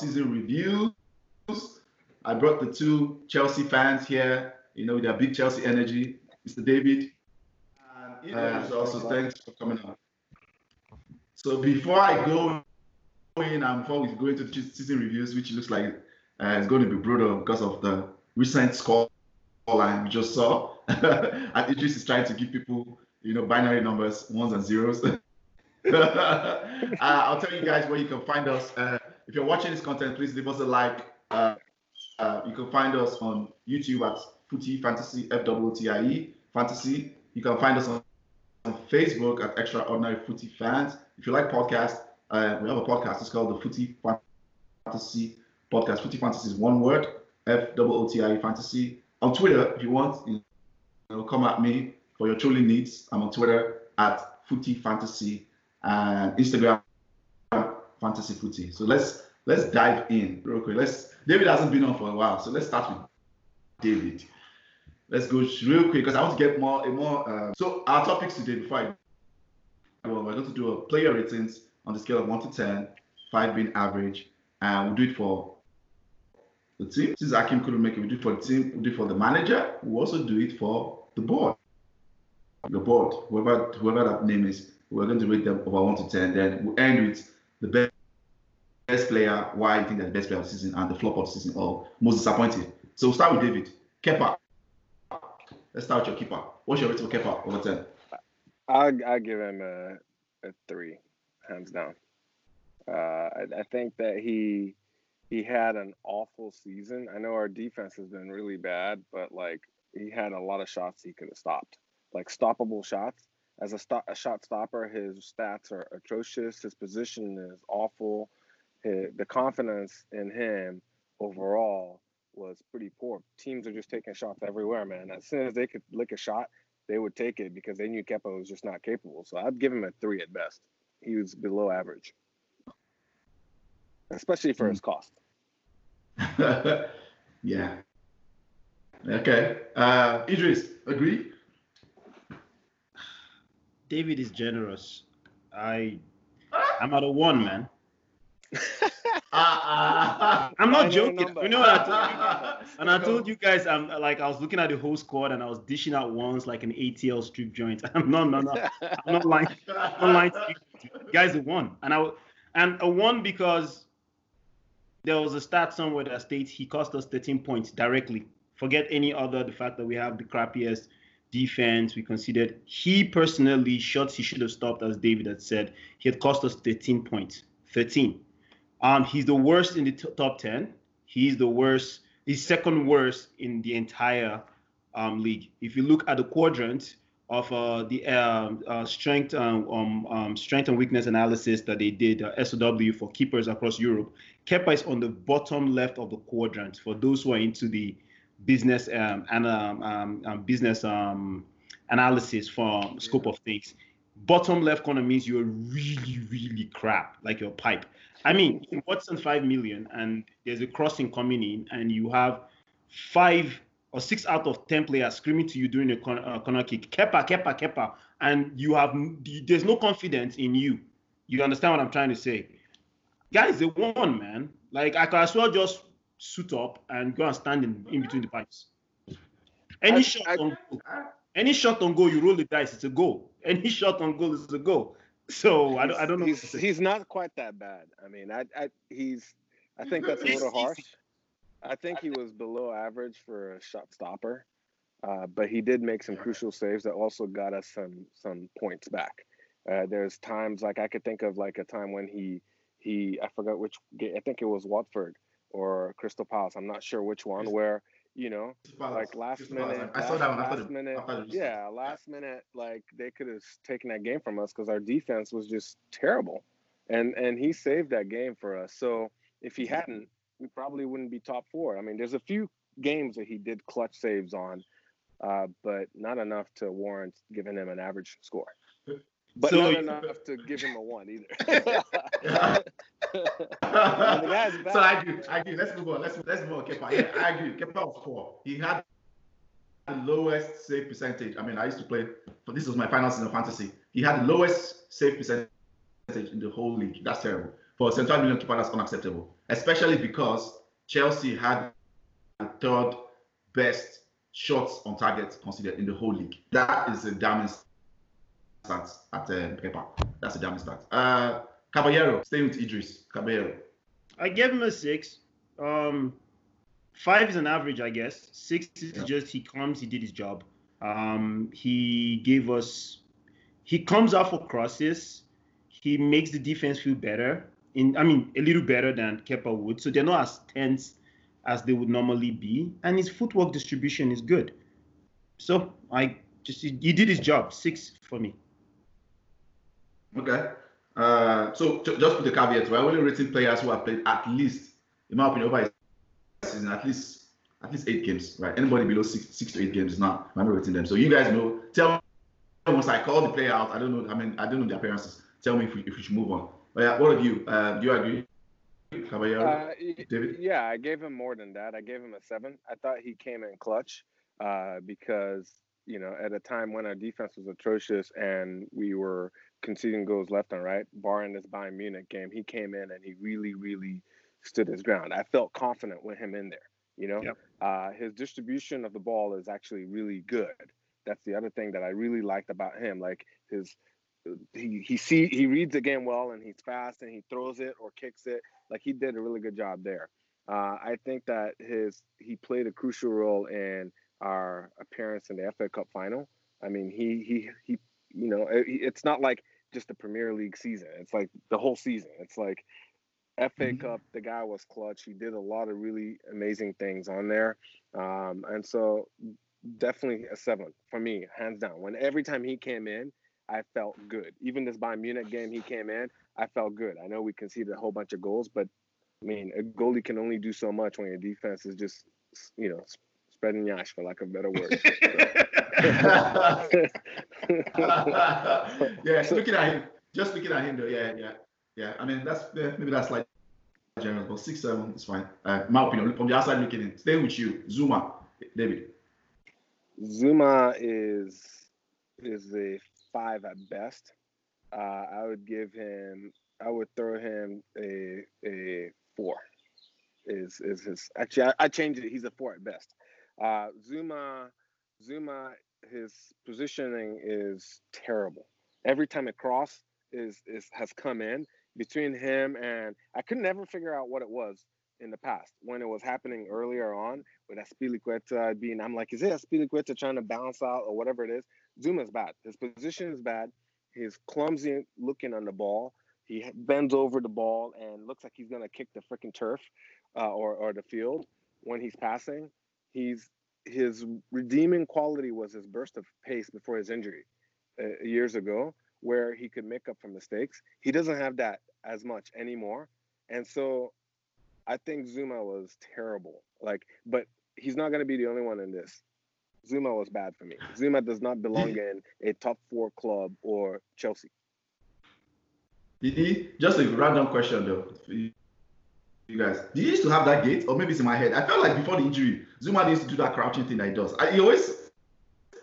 season reviews. I brought the two Chelsea fans here, you know, with their big Chelsea energy, Mr. David. And uh, also thanks for coming on. So before I go in and before we go into the season reviews, which looks like uh, it's going to be brutal because of the recent score line we just saw. and Eedris is trying to give people, you know, binary numbers, ones and zeros. uh, I'll tell you guys where you can find us. Uh, if you're watching this content, please leave us a like. Uh, uh you can find us on YouTube at Footy Fantasy, F W T I E Fantasy. You can find us on, on Facebook at Extraordinary Footy Fans. If you like podcasts, uh, we have a podcast. It's called the Footy Fantasy Podcast. Footy Fantasy is one word, F W O T I E Fantasy. On Twitter, if you want, you know, come at me for your trolling needs. I'm on Twitter at Footy Fantasy and Instagram Fantasy Footy. So let's let's dive in real quick. Let's David hasn't been on for a while, so let's start with David. Let's go real quick because I want to get more a more. Uh, so our topics today before I go, we're going to do a player ratings on the scale of one to ten, five being average, and we'll do it for the team. Since Akim couldn't make it, we do it for the team. We do it for the manager. We we'll also do it for the board. The board, whoever whoever that name is, we're going to rate them over one to ten. Then we'll end with the best best player, why you think they're the best player of the season, and the flop of the season, or most disappointing. So we'll start with David. Kepa. Let's start with your keeper. What's your rating for Kepa over 10? I I give him a, a three, hands down. Uh, I, I think that he he had an awful season. I know our defense has been really bad, but like he had a lot of shots he could have stopped, like stoppable shots. As a, a shot stopper, his stats are atrocious. His position is awful. His, the confidence in him overall was pretty poor. Teams are just taking shots everywhere, man. As soon as they could lick a shot, they would take it because they knew Kepa was just not capable. So I'd give him a three at best. He was below average, especially for mm. his cost. yeah. Okay. Uh, Eedris, agree? David is generous. I, I'm at a one, man. I'm not joking. You know what I told you? And I told you guys, I'm like, I was looking at the whole squad and I was dishing out ones like an ATL strip joint. I'm not, no, no, I'm not lying. I'm not lying to you. Guys, a one, and I, and a one because there was a stat somewhere that states he cost us 13 points directly. Forget any other the fact that we have the crappiest defense we considered. He personally shots he should have stopped, as David had said. He had cost us 13 points. 13. Um, he's the worst in the t- top 10. He's the worst. He's second worst in the entire um, league. If you look at the quadrant of uh, the uh, uh, strength um, um, um, strength and weakness analysis that they did uh, SOW for keepers across Europe, Kepa is on the bottom left of the quadrant. For those who are into the business and business analysis for scope of things, bottom left corner means you're really really crap, like your pipe. I mean, Watson five million, and there's a crossing coming in, and you have five or six out of ten players screaming to you during a corner, uh, corner kick, Kepa, Kepa, Kepa, and you have there's no confidence in you. You understand what I'm trying to say? Guys, they won, man. Like I could as well just suit up and go and stand in, in between the pipes. Any I, shot I, on goal, any shot on goal, you roll the dice, it's a goal. Any shot on goal is a goal. So I don't, I don't know. He's, he's not quite that bad. I mean, I, I he's I think that's a little harsh. I think he was below average for a shot stopper, uh, but he did make some crucial saves that also got us some some points back. Uh, there's times like I could think of like a time when he he I forgot which I think it was Watford or Crystal Palace. I'm not sure which one where you know, like last minute. I saw that one. Last minute, yeah, last minute, like they could have taken that game from us because our defense was just terrible, and and he saved that game for us. So if he hadn't, we probably wouldn't be top four. I mean, there's a few games that he did clutch saves on, uh, but not enough to warrant giving him an average score. But so, not enough to give him a one either. so I agree. I agree. Let's move on. Let's let's move on. Kepa. Yeah, I agree. Kepa was poor. He had the lowest save percentage. I mean, I used to play. But this was my final season of fantasy. He had the lowest save percentage in the whole league. That's terrible. for a central midfield keeper, that's unacceptable, especially because Chelsea had the third best shots on target considered in the whole league. That is a damning stat at uh, Kepa. That's a damning stat. Uh, Caballero, stay with Eedris. Caballero. I gave him a six. Um, five is an average, I guess. Six is Yeah. just he comes, he did his job. Um, he gave us. He comes out for crosses. He makes the defense feel better. In I mean, a little better than Kepa would. So they're not as tense as they would normally be, and his footwork distribution is good. So I just he, he did his job. Six for me. Okay. Uh, so ju- just put the caveat, we're only rating players who have played at least, in my opinion, over a season, at least at least eight games, right? Anybody below six six to eight games is not. I'm not rating them. So you guys know. Tell me once I call the player out. I don't know. I mean, I don't know the appearances. Tell me if we, if we should move on. But yeah, what of you? Uh, do you agree? Caballero? Uh, y- David? Yeah, I gave him more than that. I gave him a seven. I thought he came in clutch uh, because, you know, at a time when our defense was atrocious and we were conceding goals left and right, barring this Bayern Munich game, he came in and he really, really stood his ground. I felt confident with him in there, you know? Yep. Uh, his distribution of the ball is actually really good. That's the other thing that I really liked about him. Like his he he see he reads the game well and he's fast and he throws it or kicks it like he did a really good job there. Uh, I think that his he played a crucial role in our appearance in the FA Cup final. I mean, he he he you know it, it's not like just the Premier League season. It's like the whole season. It's like FA Mhm. Cup. The guy was clutch. He did a lot of really amazing things on there, um, and so definitely a seven for me, hands down. When every time he came in, I felt good. Even this Bayern Munich game, he came in, I felt good. I know we conceded a whole bunch of goals, but I mean, a goalie can only do so much when your defense is just, you know, spreading yash for lack of a better word. yeah, looking at him, just looking at him though. Yeah, yeah, yeah. I mean, that's yeah, maybe that's like generous, but six seven is fine. Uh, my opinion from the outside looking in. Stay with you, Zouma, David. Zouma is is a five at best. Uh, I would give him. I would throw him a a four. Is is his actually? I, I changed it. He's a four at best. Uh, Zouma, Zouma, his positioning is terrible. Every time a cross is is has come in between him and I could never figure out what it was in the past when it was happening earlier on with Azpilicueta being. I'm like, is it Azpilicueta trying to bounce out or whatever it is? Zouma's bad. His position is bad. He's clumsy looking on the ball. He bends over the ball and looks like he's gonna kick the freaking turf uh, or or the field when he's passing. He's his redeeming quality was his burst of pace before his injury uh, years ago, where he could make up for mistakes. He doesn't have that as much anymore, and so I think Zouma was terrible. Like, but he's not gonna be the only one in this. Zouma was bad for me. Zouma does not belong in a top four club or Chelsea. Did he? Just a random question though. You guys, did he used to have that gait, or maybe it's in my head? I felt like before the injury, Zouma used to do that crouching thing that he does. I, he always,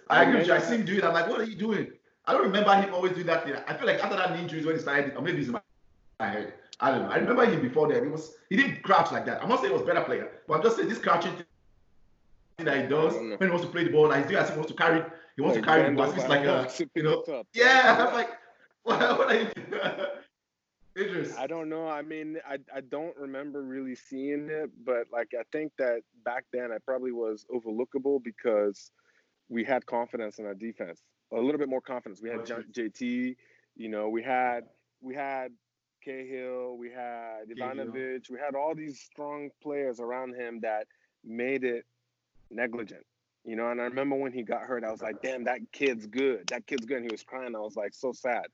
I agree with you. I see him do it. I'm like, what are you doing? I don't remember him always doing that thing. I feel like after that injury is when he started, or maybe it's in my head. I don't know. I remember him before that. He was he didn't crouch like that. I'm not saying he was a better player, but I'm just saying this crouching thing that he does I don't know. when he wants to play the ball, like he's doing as he wants to carry. He wants to carry the ball. It's like a, you know. Yeah, I'm like, what, what are you doing? Eedris. I don't know. I mean, I, I don't remember really seeing it, but like I think that back then I probably was overlookable because we had confidence in our defense, a little bit more confidence. We had John, JT, you know, we had we had Cahill, we had. Ivanovic, we had all these strong players around him that made it negligent. You know, and I remember when he got hurt, I was like, damn, that kid's good. That kid's good. And he was crying. I was like, so sad.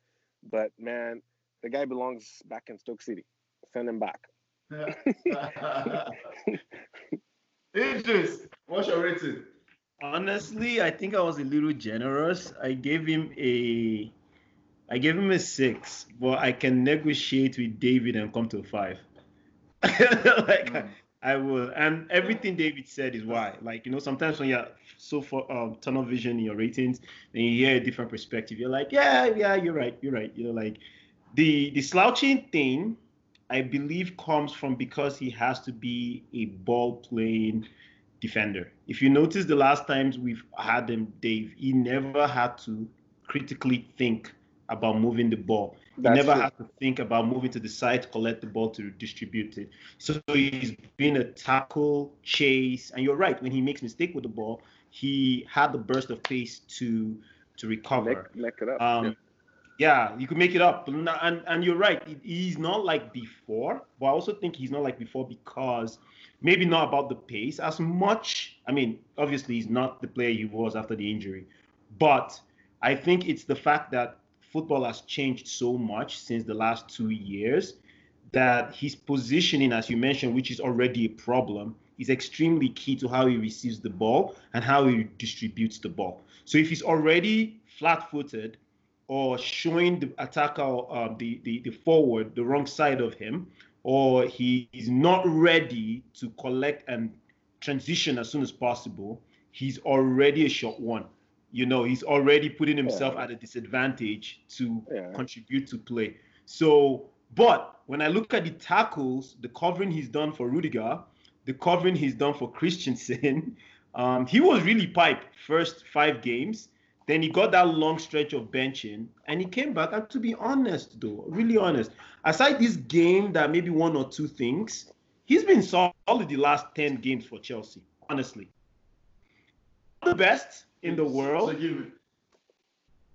But man, the guy belongs back in Stoke City. Send him back. Eedris, what's your rating? Honestly, I think I was a little generous. I gave him a I gave him a six, but I can negotiate with David and come to a five. like Mm. I will, and everything David said is why. Like you know, sometimes when you're so for um, tunnel vision in your ratings, and you hear a different perspective, you're like, yeah, yeah, you're right, you're right. You know, like the the slouching thing, I believe comes from because he has to be a ball playing defender. If you notice the last times we've had him, Dave, he never had to critically think about moving the ball. That's he never true. had to think about moving to the side to collect the ball to distribute it. So he's been a tackle, chase, and you're right. When he makes mistake with the ball, he had the burst of pace to to recover. Make it up. Um, yeah. Yeah. you could make it up. And and you're right. He's not like before, but I also think he's not like before because maybe not about the pace as much. I mean, obviously he's not the player he was after the injury, but I think it's the fact that football has changed so much since the last two years that his positioning, as you mentioned, which is already a problem, is extremely key to how he receives the ball and how he distributes the ball. So if he's already flat-footed or showing the attacker uh, the, the the forward the wrong side of him, or he is not ready to collect and transition as soon as possible, he's already a short one you know, he's already putting himself yeah. at a disadvantage to yeah. contribute to play. So, but when I look at the tackles, the covering he's done for Rudiger, the covering he's done for Christensen, um, he was really pipe first five games. Then he got that long stretch of benching, and he came back. And to be honest, though, really honest, aside this game that maybe one or two things, he's been solid the last ten games for Chelsea. Honestly, the best, in the world. So, you,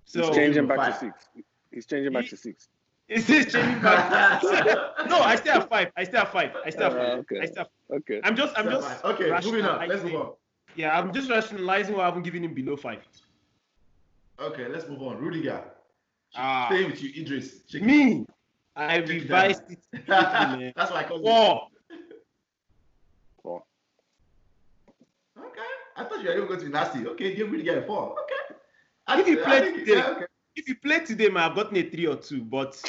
so he's changing back to six. He's changing back he, to six. Is this changing back? no, I still have five. I still have five. I still have five. Uh, okay. I still have Okay. I'm just. I'm just. Okay. Moving on. Let's move on. Yeah, I'm just rationalizing why I haven't given him below five. Okay, let's move on. Rudiger. Ah. Stay with you, Eedris. Check me. It. I revised it. That's why I called Four. Four. Okay. I thought you were even going to be nasty. Okay, give me the four. Okay. I, if you play today, yeah, okay. if you play today, man, I've gotten a three or two, but.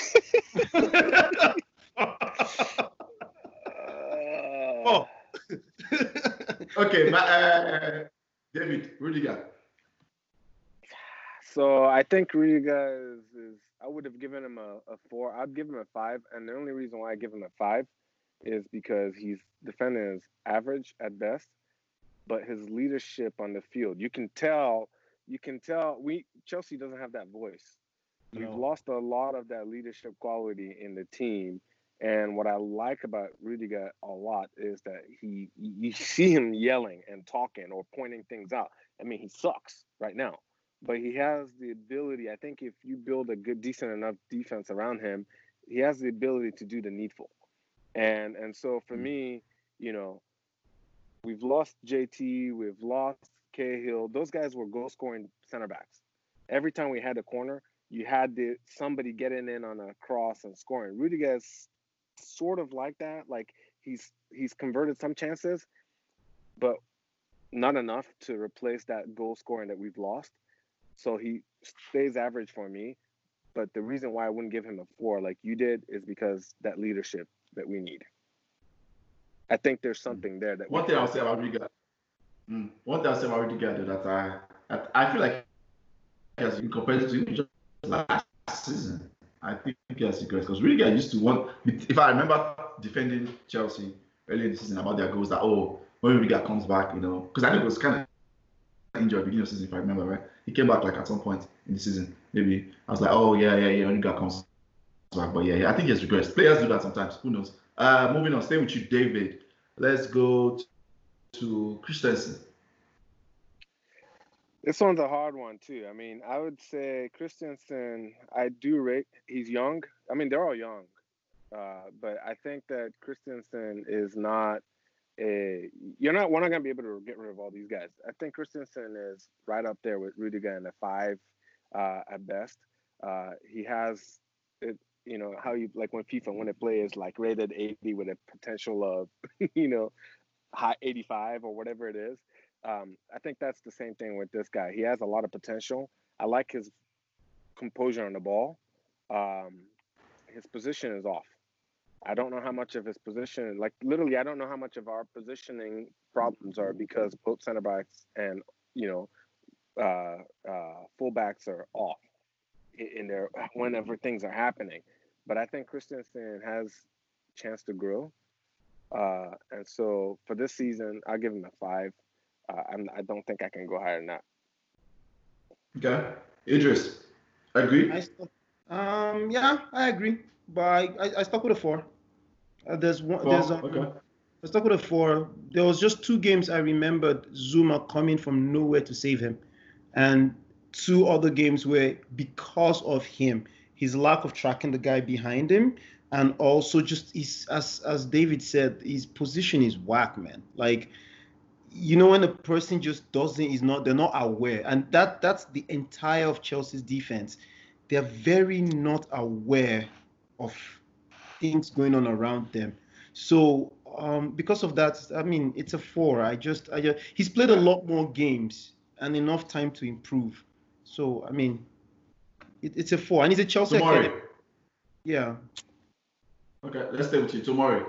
oh. okay, my, uh, David Rudiger. So I think Rudiger is, is I would have given him a, a four. I'd give him a five, and the only reason why I give him a five is because he's defending is average at best but his leadership on the field. You can tell, you can tell we Chelsea doesn't have that voice. No. We've lost a lot of that leadership quality in the team. And what I like about Rudiger a lot is that he you see him yelling and talking or pointing things out. I mean, he sucks right now, but he has the ability. I think if you build a good, decent enough defense around him, he has the ability to do the needful. And and so for mm. me, you know, We've lost JT. We've lost Cahill. Those guys were goal scoring center backs. Every time we had a corner, you had the somebody getting in on a cross and scoring. Rudiger's sort of like that. Like he's he's converted some chances, but not enough to replace that goal scoring that we've lost. So he stays average for me. But the reason why I wouldn't give him a four like you did is because that leadership that we need. I think there's something there that one thing I'll say about Riga. Mm, one thing I'll say about Riga that I, I feel like as compared to just last season, I think he has regrets because Riga used to want. If I remember defending Chelsea early in the season about their goals, that oh when Riga comes back, you know, because I think it was kind of injured beginning of season if I remember right. He came back like at some point in the season. Maybe I was like, oh yeah, yeah, yeah, Riga comes back, but yeah, yeah, I think he has regrets. Players do that sometimes. Who knows? Uh, moving on, stay with you, David. Let's go to Christensen. This one's a hard one too. I mean, I would say Christensen. I do rate. He's young. I mean, they're all young, uh, but I think that Christensen is not a. You're not. We're not gonna be able to get rid of all these guys. I think Christensen is right up there with Rudiger in the five uh, at best. Uh, he has it, you know how you like when FIFA when it plays like rated 80 with a potential of you know high 85 or whatever it is. Um, I think that's the same thing with this guy. He has a lot of potential. I like his composure on the ball. Um, his position is off. I don't know how much of his position, like literally, I don't know how much of our positioning problems are because both center backs and you know uh, uh, fullbacks are off in there whenever things are happening. But I think Christensen has chance to grow. Uh, and so for this season, I'll give him a five. Uh, I'm, I don't think I can go higher than that. Okay, Eedris, agree? I, um, yeah, I agree, but I, I, I stuck with a four. Uh, there's one. Four? There's um, okay. I stuck with a four. There was just two games I remembered Zouma coming from nowhere to save him, and two other games where because of him, his lack of tracking the guy behind him, and also just his as as David said, his position is whack, man. Like you know when a person just doesn't is not they're not aware and that that's the entire of chelsea's defense they're very not aware of things going on around them so um, because of that i mean it's a four i just i just he's played a lot more games and enough time to improve so i mean it, it's a four and he's a chelsea tomorrow. yeah okay let's stay with you Tomori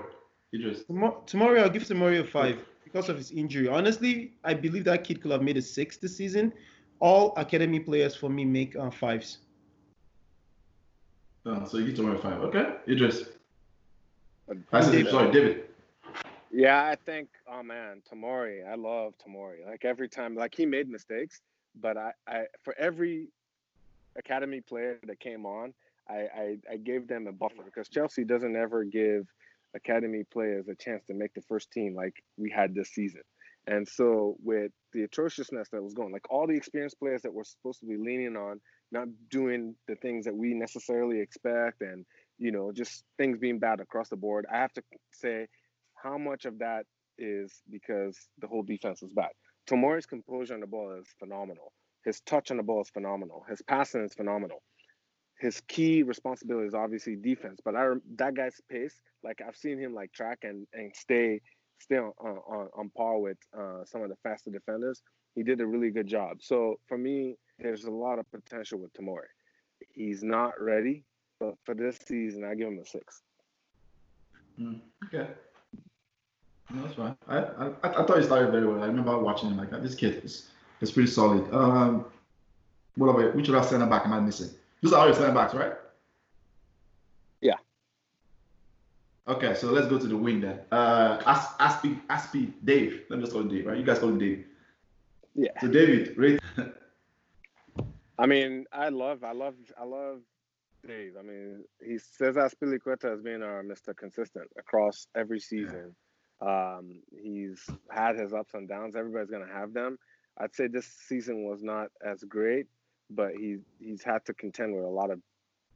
Eedris. Tomori, Tomori i'll give Tomori a five because of his injury. Honestly, I believe that kid could have made a six this season. All academy players for me make uh, fives. Oh, so you get to five. Okay, Eedris. I said, sorry, David. Yeah, I think, oh man, Tomori. I love Tomori. Like every time, like he made mistakes, but I, I for every academy player that came on, I, I, I gave them a buffer because Chelsea doesn't ever give academy players a chance to make the first team like we had this season. And so with the atrociousness that was going, like all the experienced players that we're supposed to be leaning on, not doing the things that we necessarily expect, and you know, just things being bad across the board. I have to say, how much of that is because the whole defense was bad. Tomori's composure on the ball is phenomenal. His touch on the ball is phenomenal. His passing is phenomenal his key responsibility is obviously defense. But I that guy's pace, like I've seen him like track and and stay stay on on, on par with uh, some of the faster defenders. He did a really good job. So for me, there's a lot of potential with Tomori. He's not ready, but for this season, I give him a six. Mm, okay. No, that's fine. I, I I thought he started very well. I remember watching him like. This kid is is pretty solid. Um, what about which other center back am I missing? These are all your center backs, right? Yeah. Okay, so let's go to the wing then. Uh, Asp, Aspie, Aspie, Dave. Let me just call him Dave, right? You guys call him Dave. Yeah. So David, rate. I mean, I love, I love, I love Dave. I mean, he says Azpilicueta has been our Mr. Consistent across every season. Yeah. Um, he's had his ups and downs. Everybody's gonna have them. I'd say this season was not as great, but he's he's had to contend with a lot of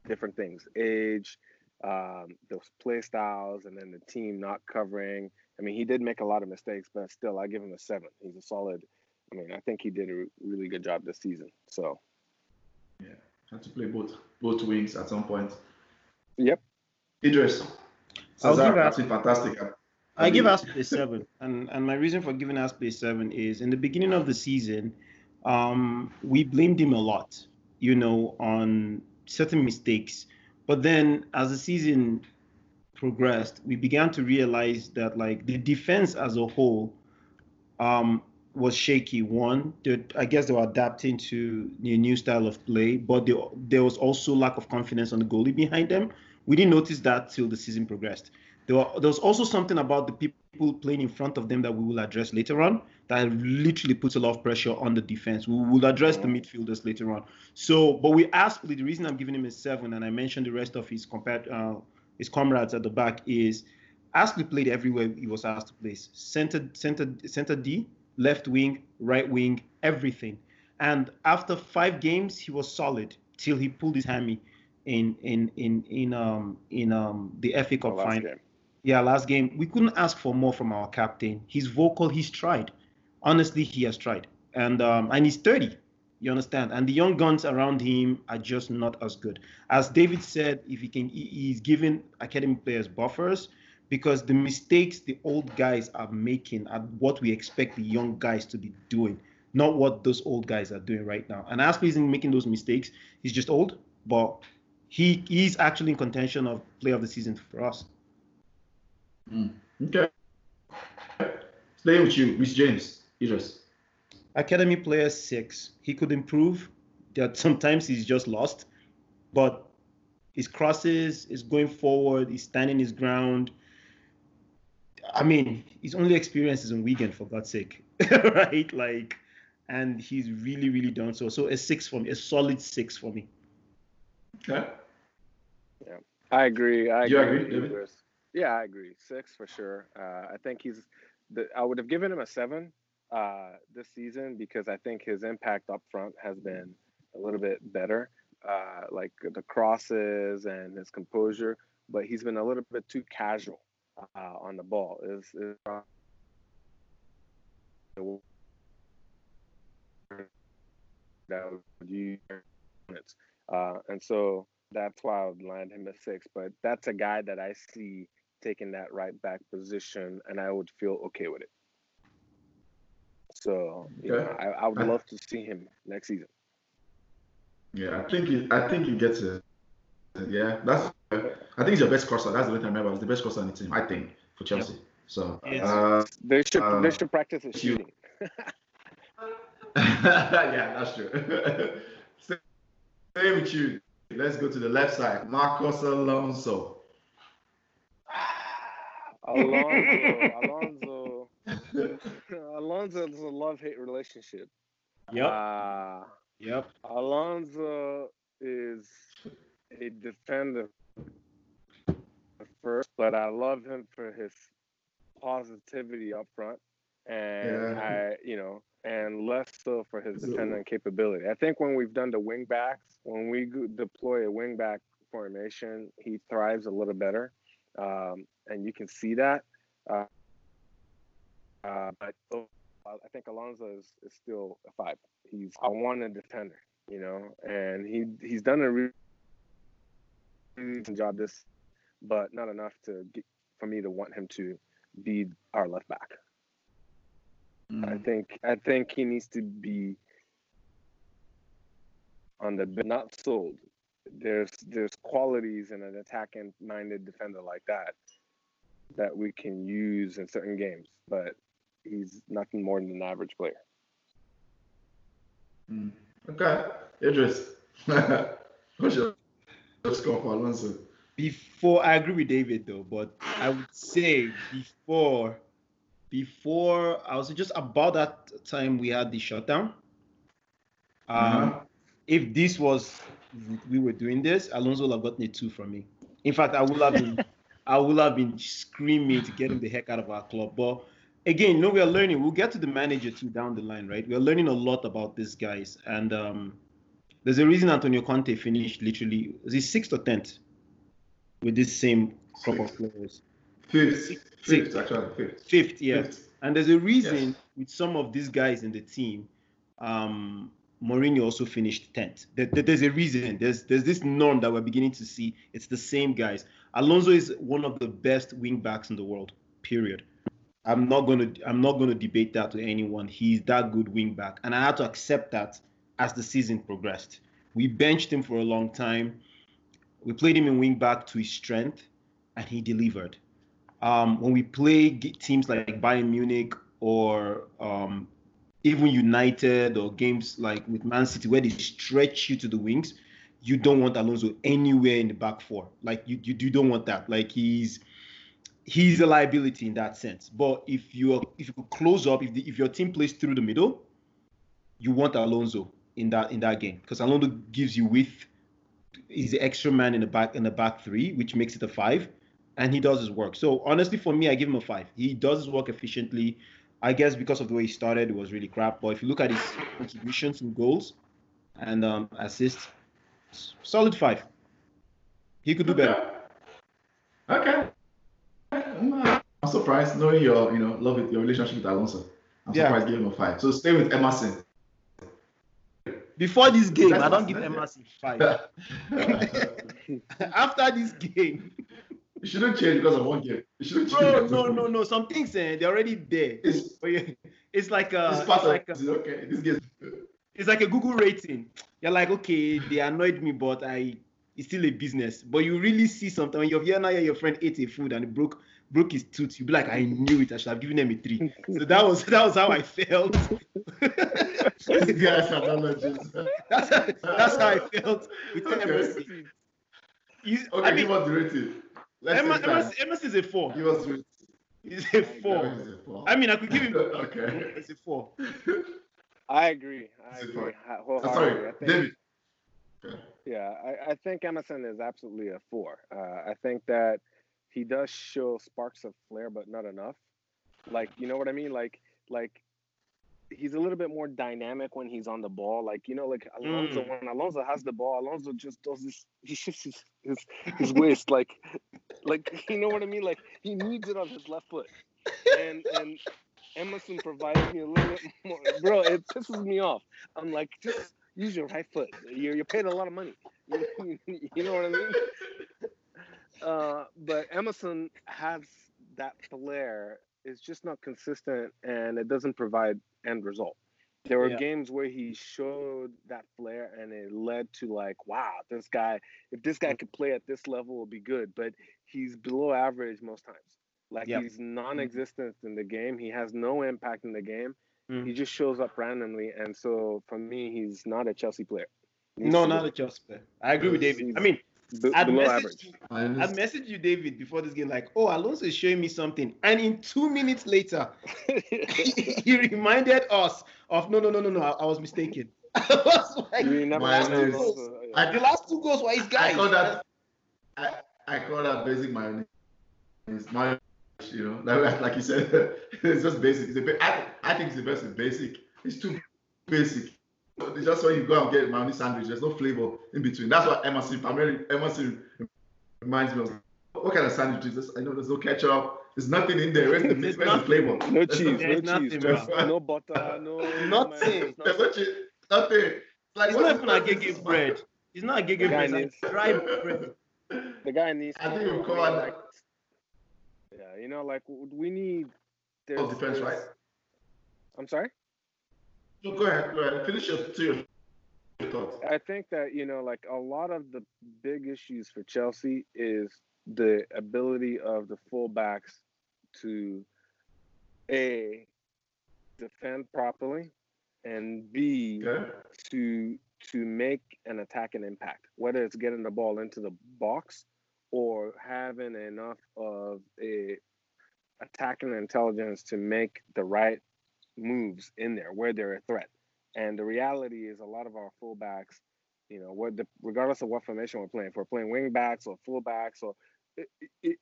different things, age, um, those play styles, and then the team not covering. I mean, he did make a lot of mistakes, but still, I give him a seven. He's a solid. I mean, I think he did a really good job this season. So, yeah, had to play both both wings at some point. Yep. Eedris, Cesar, that's fantastic. I give Asp a seven, and and my reason for giving Asp a seven is in the beginning of the season um, we blamed him a lot, you know, on certain mistakes. But then as the season progressed, we began to realize that like the defense as a whole um, was shaky. One, I guess they were adapting to the new style of play, but they, there was also lack of confidence on the goalie behind them. We didn't notice that till the season progressed. There, were, there was also something about the people playing in front of them that we will address later on that literally puts a lot of pressure on the defense. We will address the midfielders later on. So, but we asked the reason I'm giving him a seven, and I mentioned the rest of his compared uh, his comrades at the back is Aspley played everywhere he was asked to play. Center, center, center D, left wing, right wing, everything. And after five games, he was solid till he pulled his hammy in in in in um in um the FA Cup final. Game yeah, last game, we couldn't ask for more from our captain. He's vocal, he's tried. Honestly, he has tried. And um, and he's 30. You understand? And the young guns around him are just not as good. As David said, if he can he's giving academy players buffers because the mistakes the old guys are making are what we expect the young guys to be doing, not what those old guys are doing right now. And Ashley isn't making those mistakes. He's just old, but he he's actually in contention of play of the season for us. Mm. Okay. Stay with you, Miss James. Eedris. Academy player six. He could improve. That sometimes he's just lost, but his crosses, is going forward, he's standing his ground. I mean, his only experience is in Wigan, for God's sake, right? Like, and he's really, really done so. So a six for me, a solid six for me. Okay. Yeah, I agree. I you agree. agree, David? Yeah, I agree. Six for sure. Uh, I think he's. The, I would have given him a seven uh, this season because I think his impact up front has been a little bit better, uh, like the crosses and his composure. But he's been a little bit too casual uh, on the ball. Is is that would use uh, and so that's why I would land him at six. But that's a guy that I see taking that right back position, and I would feel okay with it. So you Okay. know, I, I would love to see him next season. Yeah, I think he, I think he gets it. Yeah, that's. I think he's your best crosser. That's the only time I remember. He's the best crosser on the team, I think, for Chelsea. So, uh, They should Uh, they should practice his you- shooting. yeah, that's true. Stay stay with you. Let's go to the left side. Marcos Alonso. Alonso, Alonso, Alonso is a love hate relationship. Yep. Uh, Yep. Alonso is a defender first, but I love him for his positivity up front, and Yeah. I, you know, and less so for his So- defending capability. I think when we've done the wing backs, when we deploy a wing back formation, he thrives a little better, um, and you can see that. Uh, uh, but I think Alonso is, is still a five. He's a one wanted defender, you know, and he he's done a really job this, but not enough to get, for me to want him to be our left back. I Mm. think I think he needs to be on the but not sold. There's there's qualities in an attacking minded defender like that that we can use in certain games, but he's nothing more than an average player. Mm. Okay, Eedris. What's your score for Alonso? Before I agree with David though, but I would say before before I was just about that time we had the shutdown. Um, Uh-huh. if this was we were doing this, Alonso would have gotten a two from me. In fact, I would have been I would have been screaming to get him the heck out of our club. But again, you know, we are learning. We'll get to the manager too down the line, right? We are learning a lot about these guys. And um, there's a reason Antonio Conte finished literally was he sixth or tenth with this same crop of players. Fifth. Six. Fifth, actually, fifth. Fifth, yeah. Fifth. And there's a reason Yes. with some of these guys in the team, um, Mourinho also finished 10th. There- there- there's a reason. There's there's this norm that we're beginning to see. It's the same guys. Alonso is one of the best wing backs in the world. Period. I'm not gonna I'm not gonna debate that to anyone. He's that good wing back, and I had to accept that as the season progressed. We benched him for a long time. We played him in wing back to his strength, and he delivered um, when we play teams like Bayern Munich or um, even United or games like with Man City where they stretch you to the wings, you don't want Alonso anywhere in the back four. Like you, you, you don't want that. Like he's he's a liability in that sense. But if you if you close up, if the, if your team plays through the middle, you want Alonso in that in that game because Alonso gives you width. He's the extra man in the back in the back three, which makes it a five and he does his work. So honestly, for me, I give him a five. He does his work efficiently. I guess because of the way he started, it was really crap. But if you look at his contributions and goals and um, assists, solid five. He could do better. Okay. I'm I'm surprised knowing your, you know, love with your relationship with Alonso. I'm Yeah. surprised giving him a five. So stay with Emerson. Before this game, I don't give that's- Emerson five. After this game, You shouldn't change because of one game. You shouldn't change. bro, no, no, no. Some things eh, they're already there. It's, It's like a, it's it's part like a, of it. Okay, this game. it's like a Google rating. You're like, okay, they annoyed me, but I it's still a business. But you really see something when you're here now, your friend ate a food and it broke broke his tooth. You'd be like, I knew it. I should have given him a three. So that was that was how I felt. These guys are analogies. that's, how, that's how I felt with Okay. Emerson. You, okay, I mean, give us the rating. Let's Emma, Emma, Emma is a four. Give us the He's a four. a four. I mean, I could give him. okay. It's a four. I agree. I agree. Oh, sorry, think, David. Yeah, I, I, think Emerson is absolutely a four. Uh, I think that he does show sparks of flair, but not enough. Like, you know what I mean? Like, like he's a little bit more dynamic when he's on the ball. Like, you know, like Alonso, mm. when Alonso has the ball, Alonso just does this, he shifts his, his, his waist. like, like, you know what I mean? Like, he needs it on his left foot. And, and Emerson provides me a little bit more. Bro, it pisses me off. I'm like, just use your right foot. You're, you're paid a lot of money. you know what I mean? Uh, but Emerson has that flair. It's just not consistent, and it doesn't provide end result. There were yeah. games where he showed that flair, and it led to like, wow, this guy. If this guy could play at this level, will be good. But he's below average most times. Like yep. he's non-existent in the game. He has no impact in the game. Mm. He just shows up randomly, and so for me, he's not a Chelsea player. He's no, not a Chelsea player. I agree with David. I mean, B- I messaged, you, oh, I messaged you, David, before this game, like, oh, Alonso is showing me something. And in two minutes later, he reminded us of, no, no, no, no, no, I, I was mistaken. I was like, the last two goals were his guys. I call that, I, I call that basic mayonnaise. My you know, like, like you said, it's just basic. It's a, I, I think it's the best. It's basic. It's too basic. It's just when you go and get a sandwich, there's no flavor in between. That's what Emerson, Emerson reminds me of. What kind of sandwich is this? I know there's no ketchup. There's nothing in there. Where's the, where's the flavor? No cheese, no, no cheese, just, no butter, no nothing. There's no cheese, nothing. Like, it's not even a gig bread. It's not a gig bread. It's dry bread. The guy needs. I think we call it like yeah, you know, like we need. There's, oh, defense, right? I'm sorry. No, go ahead. Go ahead. Finish your, your thoughts. I think that you know, like a lot of the big issues for Chelsea is the ability of the fullbacks to a defend properly and b okay. to to make an attack an impact whether it's getting the ball into the box or having enough of a attacking intelligence to make the right moves in there where they're a threat. And the reality is, a lot of our fullbacks, you know, what the, regardless of what formation we're playing, if we're playing wing backs or fullbacks, or it, it,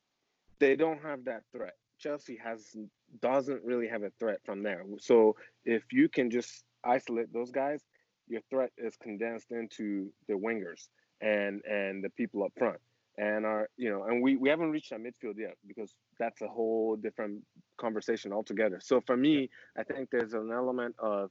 they don't have that threat. Chelsea has doesn't really have a threat from there. So if you can just isolate those guys, your threat is condensed into the wingers and and the people up front and our you know and we we haven't reached that midfield yet because that's a whole different conversation altogether. So for me i think there's an element of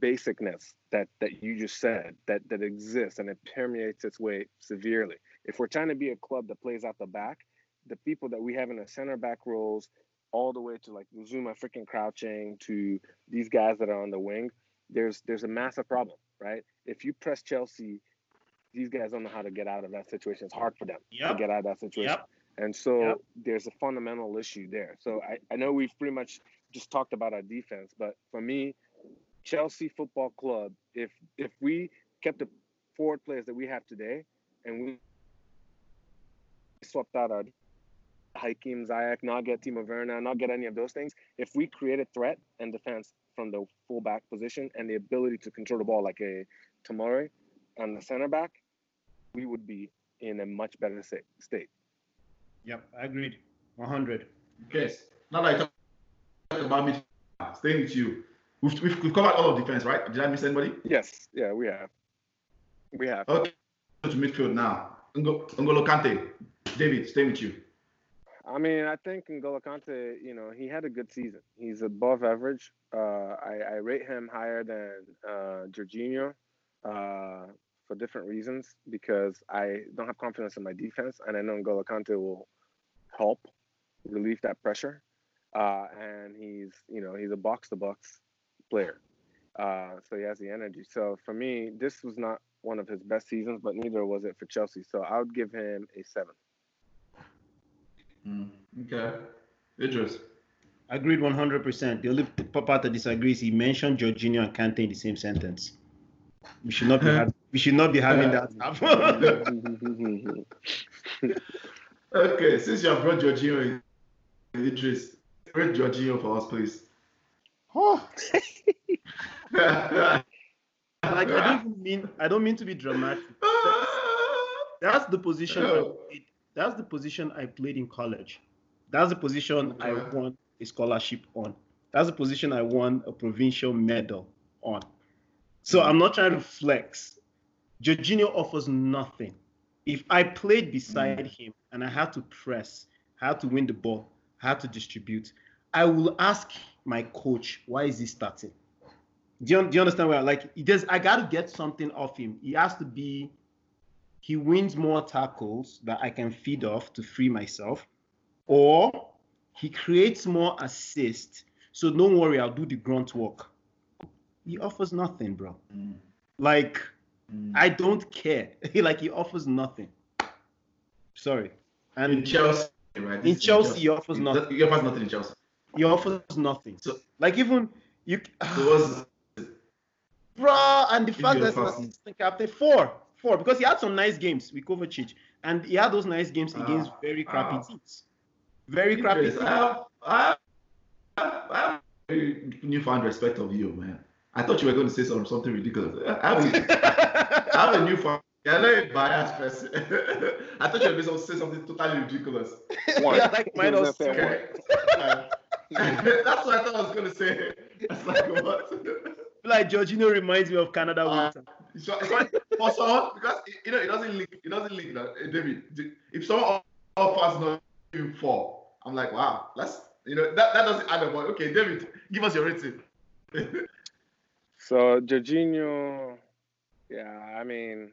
basicness that that you just said that that exists and it permeates its way severely. If we're trying to be a club that plays out the back the people that we have in the center back roles all the way to like Zouma freaking crouching to these guys that are on the wing there's there's a massive problem right? If you press chelsea these guys don't know how to get out of that situation. It's hard for them yep. to get out of that situation. Yep. And so yep. there's a fundamental issue there. So I, I know we've pretty much just talked about our defense, but for me, Chelsea Football Club, if if we kept the forward players that we have today and we swapped out our Hakim Ziyech, not get Timo Werner, not get any of those things, if we create a threat and defense from the fullback position and the ability to control the ball like a Tomori on the center back, we would be in a much better state. Yep, I agreed. 100. Yes. Now that I talk about me, staying with you, we've, we've, we've, covered all of defense, right? Did I miss anybody? Yes. Yeah, we have. We have. Okay. To midfield now. N'Golo Kante. David, stay with you. I mean, I think N'Golo Kante, you know, he had a good season. He's above average. Uh, I, I rate him higher than uh, Jorginho. Uh, for different reasons because I don't have confidence in my defense, and I know N'Golo Kante will help relieve that pressure. Uh, and he's, you know, he's a box to box player, uh, so he has the energy. So for me, this was not one of his best seasons, but neither was it for Chelsea. So I would give him a seven. Mm, okay, Eedris. Agreed 100%. The only part that disagrees, he mentioned Jorginho and Kante in the same sentence. We should not be We should not be having that uh, happen. okay, since you have brought Jorginho in Eedris, bring Jorginho for us, please. Oh. like I don't mean I don't mean to be dramatic. That's the position I played. That's the position I played in college. That's the position okay. I won a scholarship on. That's the position I won a provincial medal on. So I'm not trying to flex. Jorginho offers nothing. If I played beside mm. him and I had to press, I had to win the ball, I had to distribute, I will ask my coach, why is he starting? Do you, do you understand where I like I gotta get something off him. He has to be he wins more tackles that I can feed off to free myself, or he creates more assists. So don't worry, I'll do the grunt work. He offers nothing, bro. Mm. Like mm. I don't care. like he offers nothing. Sorry. And in Chelsea, right? In Chelsea, in Chelsea, he offers nothing. He offers nothing in Chelsea. He offers nothing. So like even you. So bro, and the fact that he's assistant captain four, four, because he had some nice games with Kovacic, and he had those nice games uh, against very crappy uh, teams, very crappy. Teams. I, I, I, I newfound respect of you, man. I thought you were going to say something, something ridiculous. I have a, I have a new newfound. You're not a biased person. I thought you were going to say something totally ridiculous. One. yeah, like minus two. Okay. That's what I thought I was going to say. That's like what? like Jorginho reminds me of Canada uh, winter. So, for someone, because you know it doesn't link, it doesn't link that uh, David. If someone offers not you four, I'm like, wow, that's you know that, that doesn't add up. Okay, David, give us your rating. so Jorginho, yeah, I mean,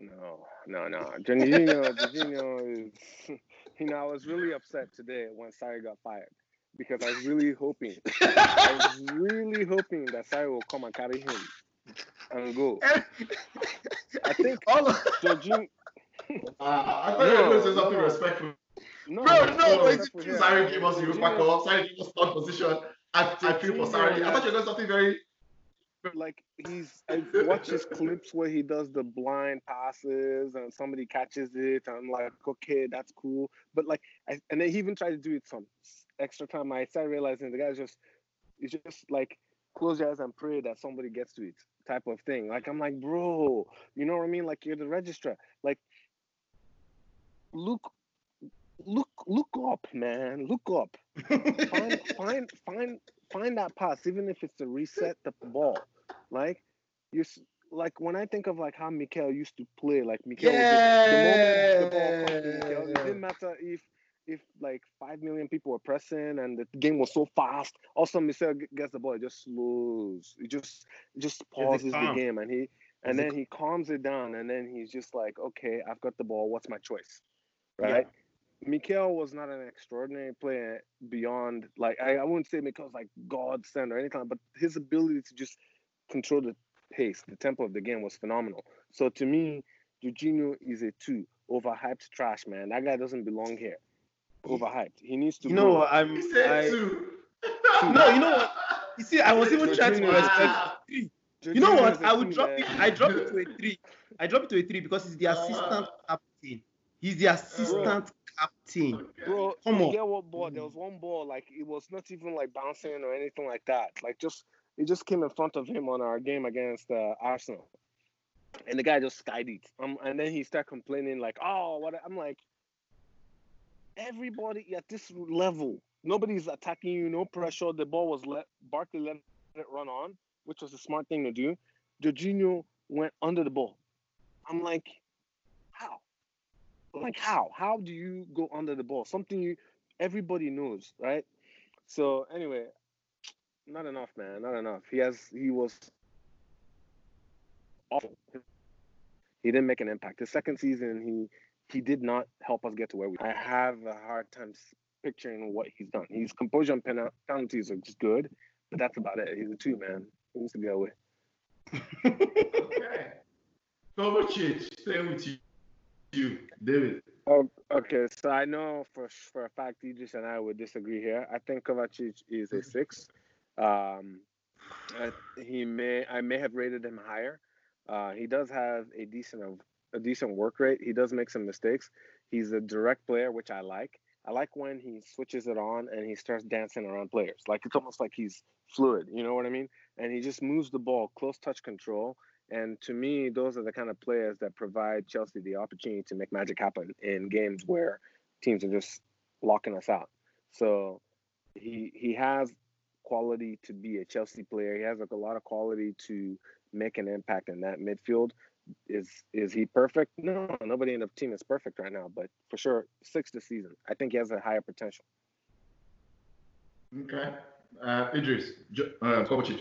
no, no, no, Jorginho, Jorginho is. You know, I was really upset today when Sarri got fired because I was really hoping, I was really hoping that Sarri will come and carry him and go. I think all of Jorginho. Uh, I thought no, you were going say something no. respectful. No, Bro, no, no, it's Sarri gave us Europa Cup. Sarri gave us third position. I, I feel for Sarri. I thought you were going to something very. Like he's, I watch his clips where he does the blind passes and somebody catches it, and I'm like, okay, that's cool. But like, I, and then he even tried to do it some extra time, I started realizing the guy's just it's just like close your eyes and pray that somebody gets to it type of thing. Like I'm like, bro, you know what I mean? Like you're the regista. Like look look look up, man. Look up. find find find find that pass, even if it's to reset the ball. Like you like when I think of like how Mikel used to play, like Mikel yeah. was the, the moment the ball Mikel, it didn't matter if if like five million people were pressing and the game was so fast, also Mikel gets the ball, it just slows. It just it just pauses the game and he and then he calms it down and then he's just like, okay, I've got the ball. What's my choice? Right. Yeah. Mikel was not an extraordinary player beyond like I, I wouldn't say Mikel's like God sent or anything, but his ability to just control the pace, the tempo of the game was phenomenal. So to me, Jorginho is a two, overhyped trash, man. That guy doesn't belong here overhyped. He needs to. You know, I'm. I, no, you know what? You see, I was even trying to respect three. You know what? I would drop it. I drop it to a three. I drop it to a three because he's the assistant captain. He's the assistant bro, captain. Bro, come on. Get what ball? There was one ball like it was not even like bouncing or anything like that. Like just it just came in front of him on our game against uh, Arsenal, and the guy just skied it. Um, and then he started complaining like, "Oh, what?" I'm like, everybody at this level, nobody's attacking you, no pressure. The ball was let Barkley let it run on, which was a smart thing to do. Jorginho went under the ball. I'm like, how? Like how? How do you go under the ball? Something you everybody knows, right? So anyway, not enough, man. Not enough. He has he was awful. He didn't make an impact. The second season, he he did not help us get to where we. I have a hard time picturing what he's done. His composure and pen- penalties are just good, but that's about it. He's a two man. He needs to go away. okay. Kovacic, stay with you. You, David. Oh, okay, so I know for for a fact Eedris and I would disagree here. I think Kovacic is a six. Um, he may I may have rated him higher. Uh, he does have a decent of a decent work rate. He does make some mistakes. He's a direct player, which I like. I like when he switches it on and he starts dancing around players. Like it's almost like he's fluid. You know what I mean? And he just moves the ball, close touch control. And to me, those are the kind of players that provide Chelsea the opportunity to make magic happen in games where teams are just locking us out. So he he has quality to be a Chelsea player. He has like a lot of quality to make an impact in that midfield. Is is he perfect? No, nobody in the team is perfect right now, but for sure, six this season. I think he has a higher potential. Okay, uh, Eedris, uh, Kovacic.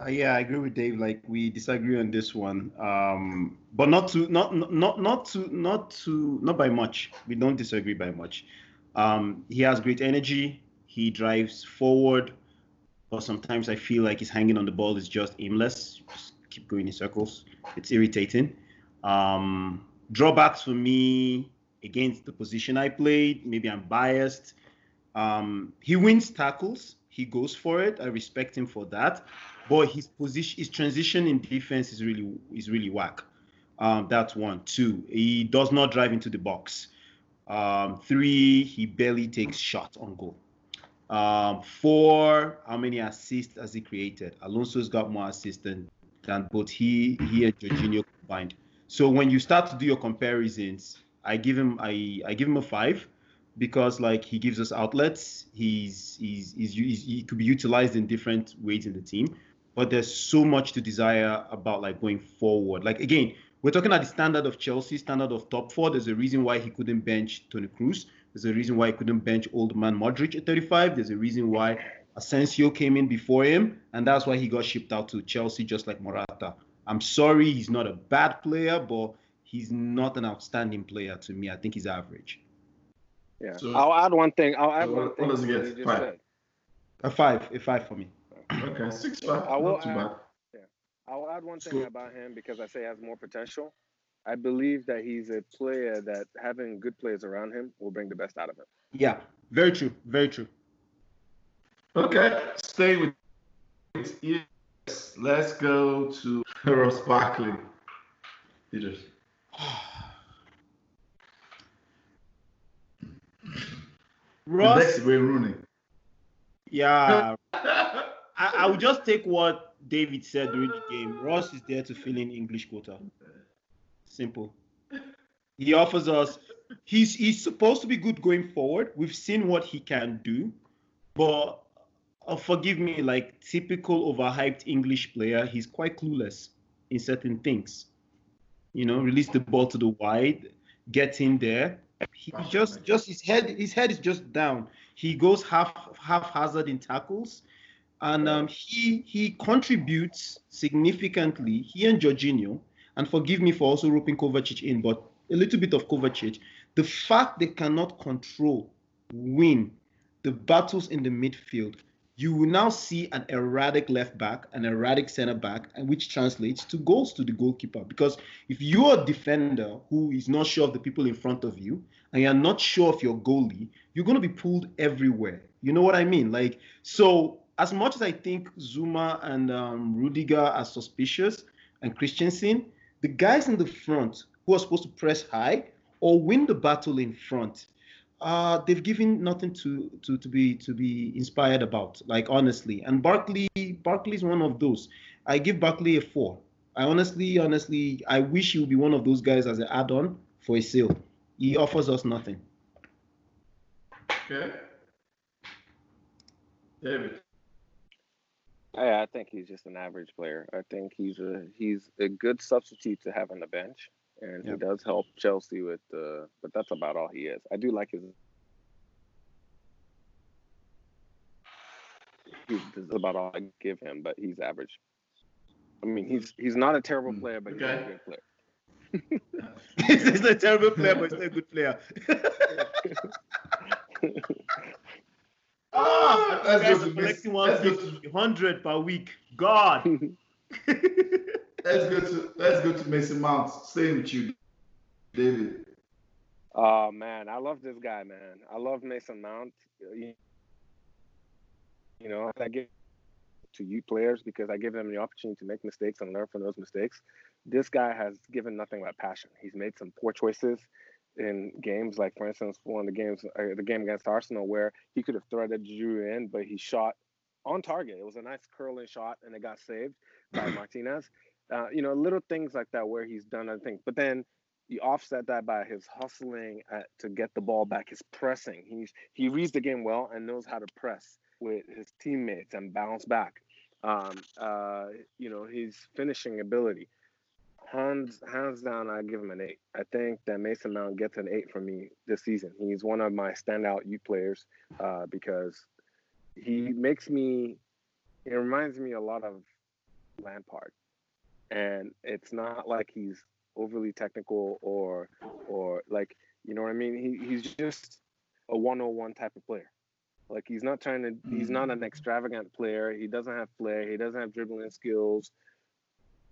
Uh, yeah, I agree with Dave. Like we disagree on this one, um, but not to not not not to not to not by much. We don't disagree by much. Um, he has great energy. He drives forward, but sometimes I feel like he's hanging on the ball is just aimless. Just keep going in circles. It's irritating. Um, drawbacks for me against the position I played. Maybe I'm biased. Um, he wins tackles. He goes for it. I respect him for that. But his position, his transition in defense is really is really whack. Um, that's one. Two, he does not drive into the box. Um, three, he barely takes shots on goal. Um, how many assists has he created? Alonso's got more assists than, than both he he and Jorginho combined. So when you start to do your comparisons, I give him I, I give him a five because like he gives us outlets. He's he's, he's, he's he could be utilized in different ways in the team but there's so much to desire about like going forward. Like again, we're talking at the standard of Chelsea, standard of top four. There's a reason why he couldn't bench Toni Kroos. There's a reason why he couldn't bench old man Modric at 35. There's a reason why Asensio came in before him, and that's why he got shipped out to Chelsea just like Morata. I'm sorry, he's not a bad player, but he's not an outstanding player to me. I think he's average. Yeah, so, I'll add one thing. I'll add so one thing. What does he get? Five. A five, a five for me. Okay, six five. I will add, yeah, I'll add one thing about him because I say he has more potential. I believe that he's a player that having good players around him will bring the best out of him. Yeah, very true. Very true. Okay, stay with yes. Let's go to Ross Barkley. Eedris. Ross. The next Wayne Rooney. Yeah. I, I would just take what David said during the game. Ross is there to fill in English quota. Simple. He offers us. He's he's supposed to be good going forward. We've seen what he can do, but uh, forgive me, like typical overhyped English player, he's quite clueless in certain things. You know, release the ball to the wide, get in there. He just just his head his head is just down. He goes half half hazard in tackles and um, he he contributes significantly. He and Jorginho, and forgive me for also roping Kovacic in, but a little bit of Kovacic. The fact they cannot control, win the battles in the midfield, you will now see an erratic left back, an erratic center back, and which translates to goals to the goalkeeper. Because if you're a defender who is not sure of the people in front of you, and you're not sure of your goalie, you're going to be pulled everywhere. You know what I mean? Like so as much as I think Zouma and um, Rudiger are suspicious and Christensen, the guys in the front who are supposed to press high or win the battle in front, uh, they've given nothing to, to to be to be inspired about. Like honestly, and Barkley Barkley is one of those. I give Barkley a four. I honestly, honestly, I wish he would be one of those guys as an add-on for a sale. He offers us nothing. Okay. David. I, I think he's just an average player. I think he's a he's a good substitute to have on the bench, and yep. he does help Chelsea with the. But that's about all he is. I do like his. He's about all I give him, but he's average. I mean, he's he's not a terrible hmm. player, but he's okay. a good player. he's a terrible player, but he's a good player. Ah, that's guys are collecting 150, 100 per week. God. let's go to let's go to Mason Mount. Staying with you, David. Oh man, I love this guy, man. I love Mason Mount. You, know, I give to you players because I give them the opportunity to make mistakes and learn from those mistakes. This guy has given nothing but passion. He's made some poor choices in games, like for instance, one of the games, uh, the game against Arsenal, where he could have threaded Giroud in, but he shot on target. It was a nice curling shot, and it got saved by Martinez. Uh, you know, little things like that where he's done other things. But then you offset that by his hustling at, to get the ball back, his pressing. He's he reads the game well and knows how to press with his teammates and bounce back. Um, uh, you know, his finishing ability. Hands hands down, I give him an eight. I think that Mason Mount gets an eight from me this season. He's one of my standout youth players uh, because he makes me. He reminds me a lot of Lampard, and it's not like he's overly technical or or like you know what I mean. He he's just a 101 type of player. Like he's not trying to. He's not an mm. extravagant player. He doesn't have flair. He doesn't have dribbling skills.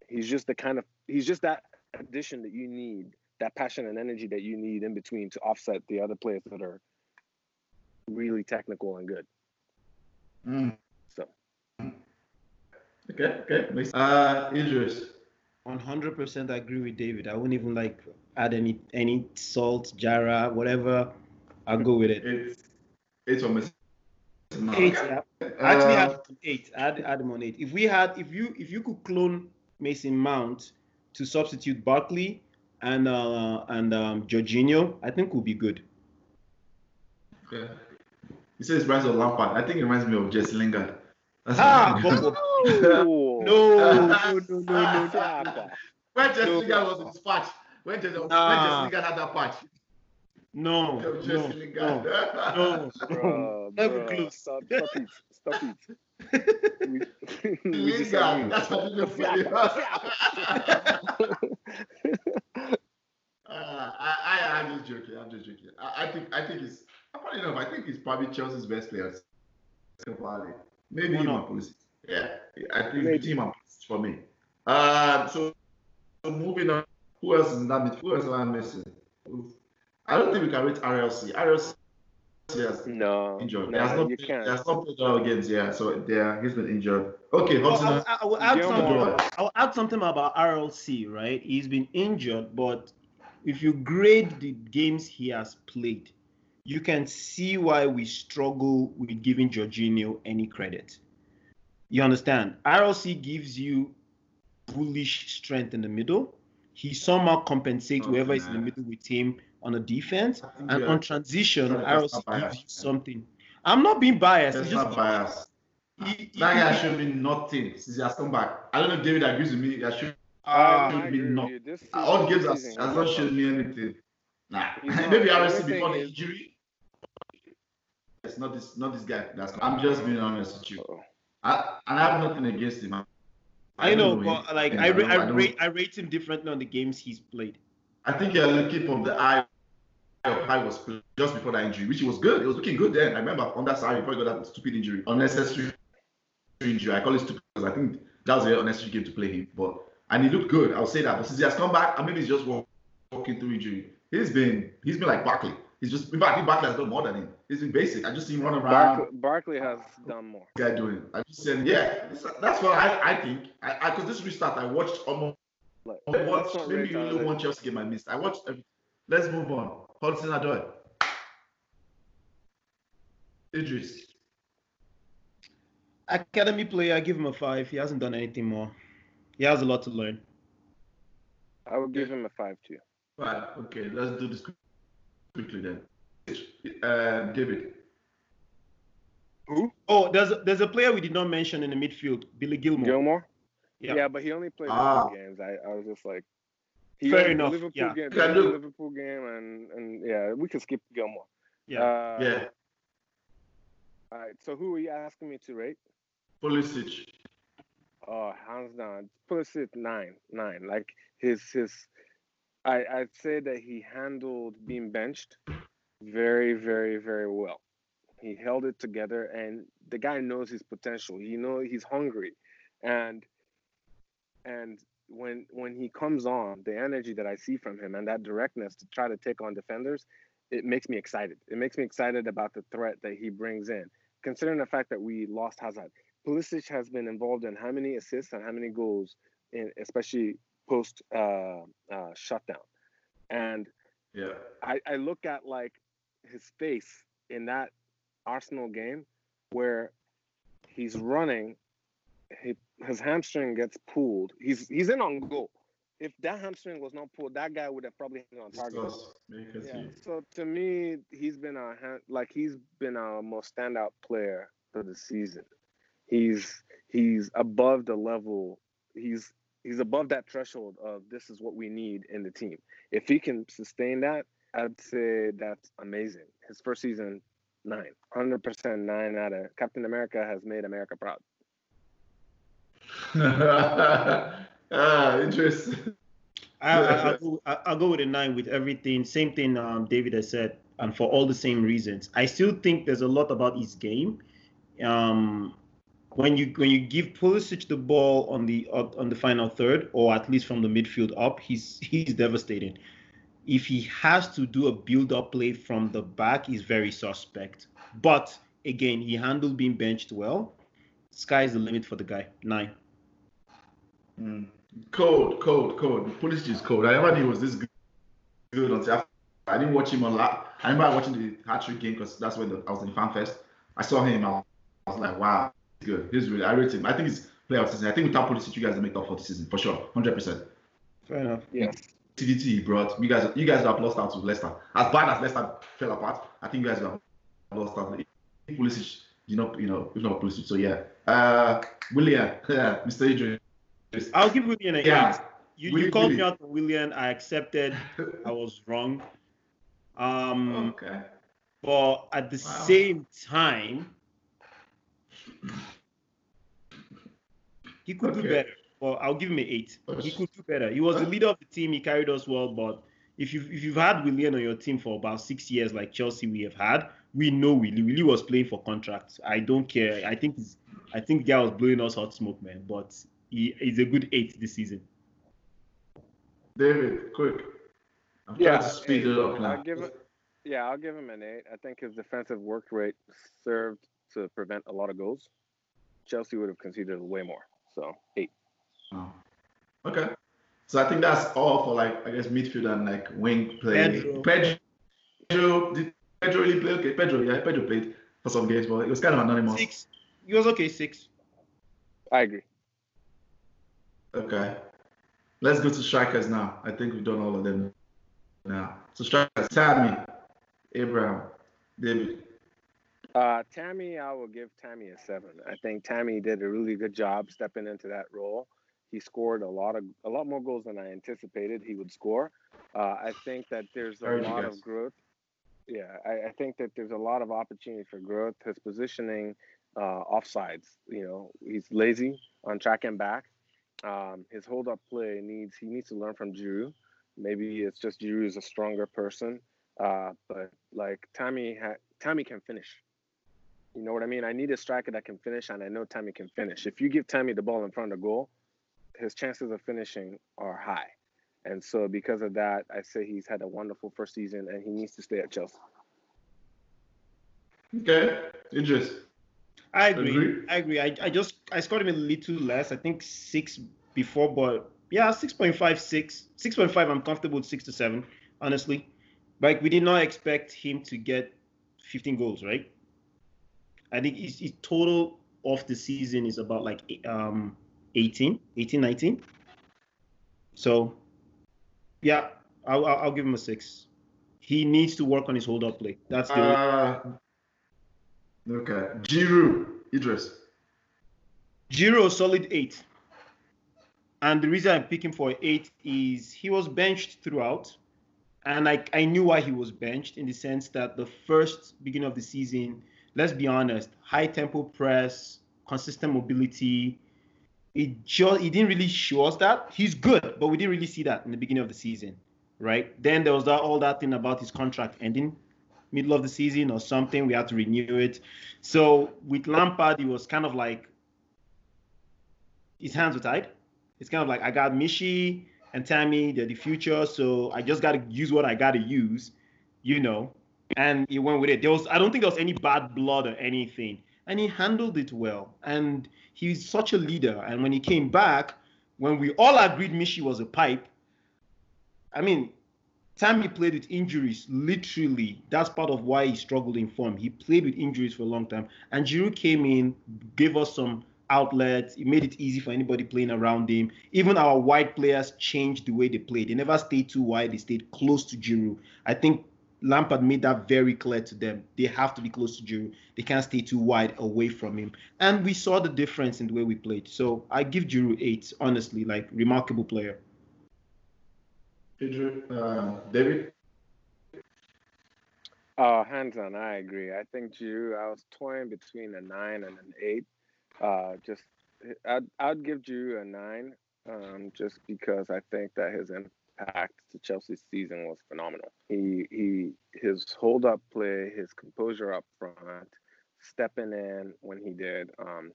He's just the kind of. He's just that addition that you need, that passion and energy that you need in between to offset the other players that are really technical and good. Mm. So. Okay. Okay. Uh, Eedris. 100% I agree with David. I wouldn't even like add any any salt, jara, whatever. I'll go with it. It's it's almost eight. Yeah. I actually uh, have eight. Add add them on eight. If we had, if you if you could clone Mason Mount to substitute Barkley and uh and um, Jorginho, I think would be good. Okay. He says it reminds of Lampard. I think it reminds me of Jesse Lingard. That's ah, no. no, no, no, no, no. When Jesse no. Lingard was in his patch, when Jesse, nah. when Jesse Lingard had that patch. No, no, no, no, no, never close. Stop, stop it, stop it. we, we Lingard, that's what you funny. Uh, I, I, I'm just joking. I'm just joking. I, I think, I think it's, funny enough, I think he's probably Chelsea's best player. Maybe even Pulisic. Yeah, I think Maybe. team for me. Uh, so, so moving on. Who else is that? Who else am I missing? I don't think we can rate RLC. RLC has no injured. No, has not, you can't. He has not played all games. Yeah, so there he's been injured. Okay, well, I, I, will add something. I'll add something about RLC. Right, he's been injured, but if you grade the games he has played, you can see why we struggle with giving Jorginho any credit. You understand? RLC gives you bullish strength in the middle. He somehow compensates whoever is in the middle with him on the defense. And on transition, RLC gives you something. I'm not being biased. It's just biased. He, that guy has shown me nothing since he has come back. I don't know if David agrees with me. He has shown uh, me nothing. All games has, has not shown me anything. Nah, maybe RLC before the injury. It's not this, not this guy. That's I'm just being honest with you. I, I have nothing against him. I, I know, but like I, I, I, rate I rate him differently on the games he's played. I think you're looking from the eye of how was just before that injury, which was good. It was looking good then. I remember on that side before he got that stupid injury, unnecessary injury. I call it stupid because I think that was a unnecessary game to play him. But and he looked good. I'll say that. But since he has come back, I maybe he's just walking through injury. He's been he's been like Barkley. He's just in fact, Barkley has done more than him. He's been basic. I just seen him run around. Barkley, Barkley has done more. Guy doing. I just said, yeah, that's what I, I think. I because this restart, I watched almost. Like, I watched maybe only one Chelsea game I missed. I watched. Every, let's move on. Hudson Odoi. Eedris. Academy player, I give him a five. He hasn't done anything more. He has a lot to learn. I would give him a five too. Right. Okay. Let's do this quickly then. Uh, David. Who? Oh, there's a, there's a player we did not mention in the midfield, Billy Gilmore. Gilmour. Yeah, yeah but he only played ah. games. I, I was just like, he Fair enough. Liverpool yeah. game, the Liverpool game, and and yeah, we can skip Gilmour. Yeah. Uh, yeah. All right. So who are you asking me to rate? Pulisic. Oh, hands down, Pulisic nine, nine. Like his his I, I'd say that he handled being benched very, very, very well. He held it together, and the guy knows his potential. He know he's hungry, and and when when he comes on, the energy that I see from him and that directness to try to take on defenders, it makes me excited. It makes me excited about the threat that he brings in. Considering the fact that we lost Hazard, Pulisic has been involved in how many assists and how many goals, in especially post uh, uh, shutdown. And yeah, I, I look at like his face in that Arsenal game where he's running, he, his hamstring gets pulled. He's he's in on goal. If that hamstring was not pulled, that guy would have probably hit on target. Yeah. So to me, he's been a like he's been our most standout player for the season. He's he's above the level. He's he's above that threshold of this is what we need in the team. If he can sustain that, I'd say that's amazing. His first season, nine, hundred percent nine out of Captain America has made America proud. ah, interesting. I, will go, I'll go with a nine with everything. Same thing um, David has said, and for all the same reasons. I still think there's a lot about his game. Um, when you when you give Pulisic the ball on the on the final third, or at least from the midfield up, he's he's devastating. If he has to do a build-up play from the back, he's very suspect. But again, he handled being benched well. Sky's the limit for the guy. Nine. Mm. Cold, cold, cold. Pulisic is cold. I never knew he was this good, good until I didn't watch him a lot. I remember watching the hat trick game because that's when the, I was in fan fest. I saw him. I was like, wow, he's good. He's really. I rate him. I think he's player of season. I think without Pulisic, you guys will make up for the season for sure, hundred percent. Fair enough. Yeah. TDT he brought. You guys, you guys have lost out to Leicester. As bad as Leicester fell apart, I think you guys have lost out. Pulisic, you know, you know, if not Pulisic. So yeah, uh, Willian, yeah, Mr. Adrian. I'll give Willian an yeah. eight. You, you called me out for Willian. I accepted. I was wrong. Um, okay. But at the wow. same time, he could okay. do better. Well, I'll give him an eight. He could do better. He was the leader of the team. He carried us well, but if you've if you've had Willian on your team for about six years, like Chelsea we have had, we know Willie. Willie was playing for contracts. I don't care. I think he's, I think guy was blowing us hot smoke, man. But he is a good eight this season. David, quick. I'm yeah, to speed it up now. I'll give it, yeah, I'll give him an eight. I think his defensive work rate served to prevent a lot of goals. Chelsea would have conceded way more. So eight. Oh. Okay. So I think that's all for like I guess midfield and like wing play. Pedro. Pedro did Pedro really play? Okay, Pedro, yeah, Pedro played for some games, but it was kind of anonymous. Six. He was okay, six. I agree. Okay. Let's go to strikers now. I think we've done all of them now. So strikers, Tammy, Abraham, David. Uh, Tammy, I will give Tammy a seven. I think Tammy did a really good job stepping into that role. He scored a lot of a lot more goals than I anticipated he would score. Uh, I think that there's a lot of growth. Yeah, I, I, think that there's a lot of opportunity for growth. His positioning, uh, offsides. You know, he's lazy on track and back. Um, his hold up play needs he needs to learn from Giroud. Maybe it's just Giroud is a stronger person. Uh, but like Tammy, ha- Tammy can finish. You know what I mean? I need a striker that can finish, and I know Tammy can finish. If you give Tammy the ball in front of the goal, his chances of finishing are high. And so, because of that, I say he's had a wonderful first season, and he needs to stay at Chelsea. Okay, interesting. I agree. agree. I agree. I, I just I scored him a little less. I think six before, but yeah, 6.5, 6. 6.5, I'm comfortable with 6 to 7, honestly. Like, we did not expect him to get 15 goals, right? I think his, his total of the season is about like um 18, 18, 19. So, yeah, I'll, I'll give him a six. He needs to work on his hold up play. That's the. Uh, okay. Giroud, Eedris. Giroud, solid eight. And the reason I'm picking for eight is he was benched throughout. And I, I knew why he was benched in the sense that the first beginning of the season, let's be honest, high tempo press, consistent mobility. It just it didn't really show us that. He's good, but we didn't really see that in the beginning of the season. Right? Then there was that all that thing about his contract ending middle of the season or something. We had to renew it. So with Lampard, it was kind of like his hands were tied. It's kind of like I got Michy and Tammy, they're the future, so I just got to use what I got to use, you know and he went with it. There was, I don't think there was any bad blood or anything. and he handled it well. And he's such a leader. And when he came back, when we all agreed Michy was a pipe, I mean, time he played with injuries, literally, that's part of why he struggled in form. He played with injuries for a long time. And Giroud came in, gave us some outlets. He made it easy for anybody playing around him. Even our wide players changed the way they played. They never stayed too wide. They stayed close to Giroud. I think Lampard made that very clear to them. They have to be close to Giroud. They can't stay too wide away from him. And we saw the difference in the way we played. So I give Giroud eight, honestly, like remarkable player. Uh, David? Uh, hands on, I agree. I think Giroud, I was toying between a nine and an eight. Uh, just, I'd, I'd give Giroud a nine, um, just because I think that his impact to Chelsea's season was phenomenal. He, he, his hold up play, his composure up front, stepping in when he did. Um,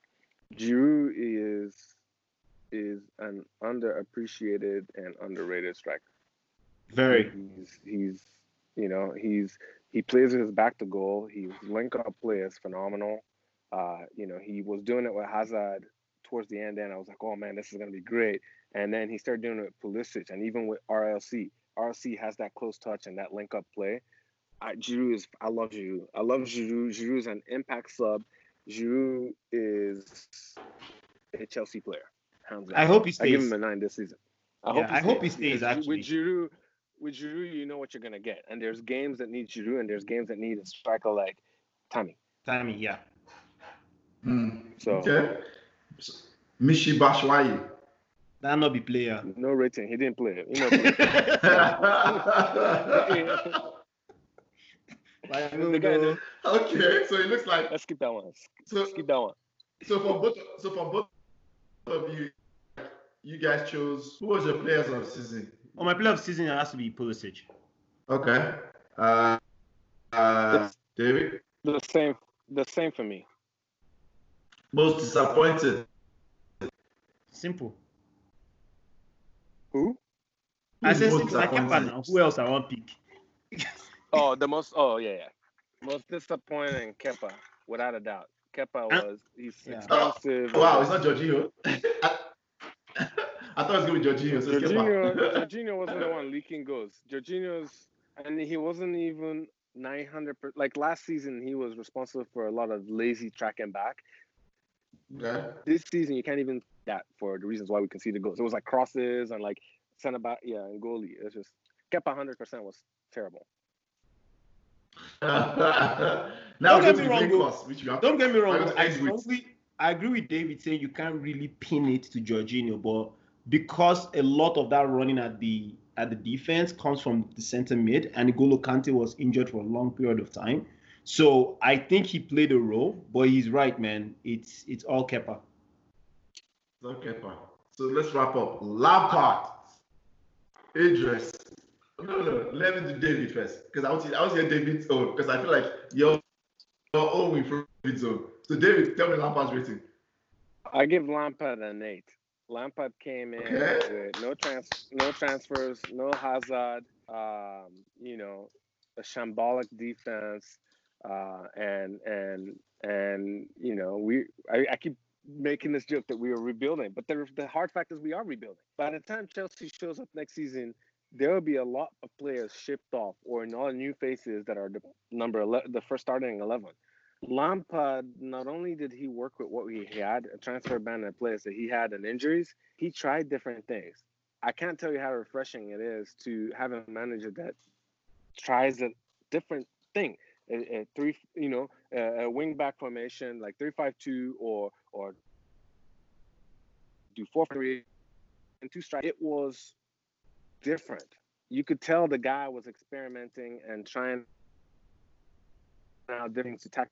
Giroud is is an underappreciated and underrated striker. Very. He's he's you know he's he plays his back to goal. His link up play is phenomenal. Uh, you know he was doing it with Hazard towards the end, and I was like, oh man, this is gonna be great. And then he started doing it with Pulisic, and even with RLC. RLC has that close touch and that link up play. I, Giroud is I love Giroud. I love Giroud. Giroud is an impact sub. Giroud is a Chelsea player. I hope he stays. I give him a nine this season. I yeah, hope he I hope he stays. Actually, with Giroud, with Giroud, you know what you're gonna get, and there's games that need Giroud, and there's games that need a striker like Tammy. Tammy, yeah. Mm. So okay. Michy Batshuayi. That not be player. No rating. He didn't play. He not play. okay, so it looks like. Let's skip that one. So skip that one. So for both, so for both of you, you guys chose who was your players of the season? Oh, my player of the season has to be Pulisic. Okay. Uh, uh, David. The same. The same for me. Most disappointed. Simple. Who? I said simple. I kept now. Who else I want to pick? oh, the most. Oh yeah, yeah. Most disappointing Kepa, without a doubt. Kepa was. He's yeah. expensive. Oh, wow, it's not Jorginho. I thought it was gonna be Jorginho. So Jorginho, Jorginho wasn't the one leaking goals. Jorginho's, and he wasn't even 900. Per, like last season, he was responsible for a lot of lazy tracking back. Yeah. This season, you can't even that for the reasons why we conceded goals. It was like crosses and like center back, yeah, and goalie. It's just Kepa 100 percent was terrible. now don't get me wrong. Don't get me wrong. I, I, I agree with David saying you can't really pin it to Jorginho, but because a lot of that running at the at the defense comes from the center mid, and Golo Kante was injured for a long period of time. So I think he played a role, but he's right, man. It's it's all Kepa. It's all Kepa. So let's wrap up. Lampard, Eedris. No, no, let me do David first because I was I was here David's own because I feel like you're your own with David's own. So David, tell me Lampard's rating. I give Lampard an eight. Lampard came in okay. with no trans no transfers, no Hazard, um, you know, a shambolic defense, uh, and and and you know we I, I, keep making this joke that we are rebuilding, but the the hard fact is we are rebuilding. By the time Chelsea shows up next season, there will be a lot of players shipped off or in all new faces that are the number 11, the first starting eleven. Lampard, not only did he work with what he had, a transfer ban in place that he had and injuries, he tried different things. I can't tell you how refreshing it is to have a manager that tries a different thing. A, a three, you know, a, a wing back formation like three five two or or do four three and two strike. It was different. You could tell the guy was experimenting and trying out different tackle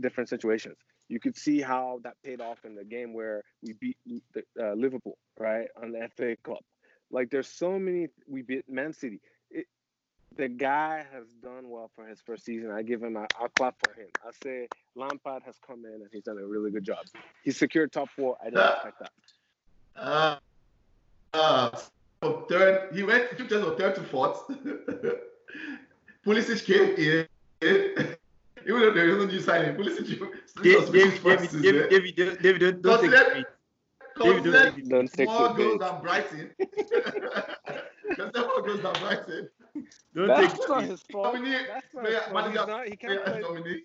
different situations. You could see how that paid off in the game where we beat uh, Liverpool, right, on the FA Cup. Like there's so many. We beat Man City. It, the guy has done well for his first season. I give him. A, I'll clap for him. I say Lampard has come in and he's done a really good job. He secured top four. I didn't expect that. Uh, uh, third. He went. He took us from third to fourth. Pulisic came in. Even though there isn't new signing, Pulisic David, David, David, David, David, David, don't take it. David, don't take more goals than Brighton. Consider more goals than Brighton. Don't That's take not his fault. Dominic, That's not his fault. He's not, he can't play.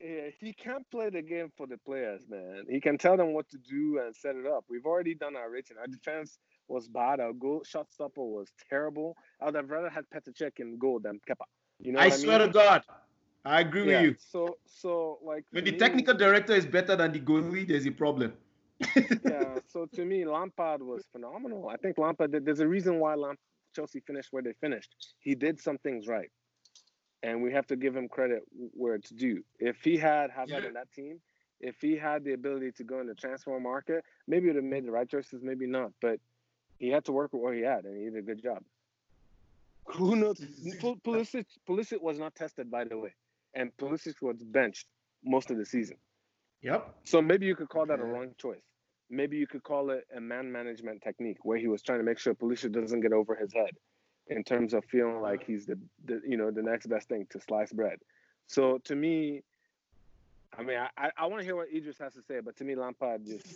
Yeah, he can't play the game for the players, man. He can tell them what to do and set it up. We've already done our rating. Our defense was bad. Our goal shot stopper was terrible. I would have rather had Petr Cech in goal than Kepa. You know, I swear mean? to God, I agree yeah, with you. So, so like when the me, technical director is better than the goalie, there's a problem. yeah. So to me, Lampard was phenomenal. I think Lampard. There's a reason why Lamp, Chelsea finished where they finished. He did some things right, and we have to give him credit where it's due. If he had Hazard yeah. in that team, if he had the ability to go in the transfer market, maybe he would have made the right choices, maybe not. But he had to work with what he had, and he did a good job. Who knows? Pulisic, Pulisic was not tested, by the way, and Pulisic was benched most of the season. Yep. So maybe you could call that a wrong choice. Maybe you could call it a man management technique where he was trying to make sure Pulisic doesn't get over his head in terms of feeling like he's the, the you know the next best thing to slice bread. So to me, I mean, I, I want to hear what Eedris has to say, but to me, Lampard just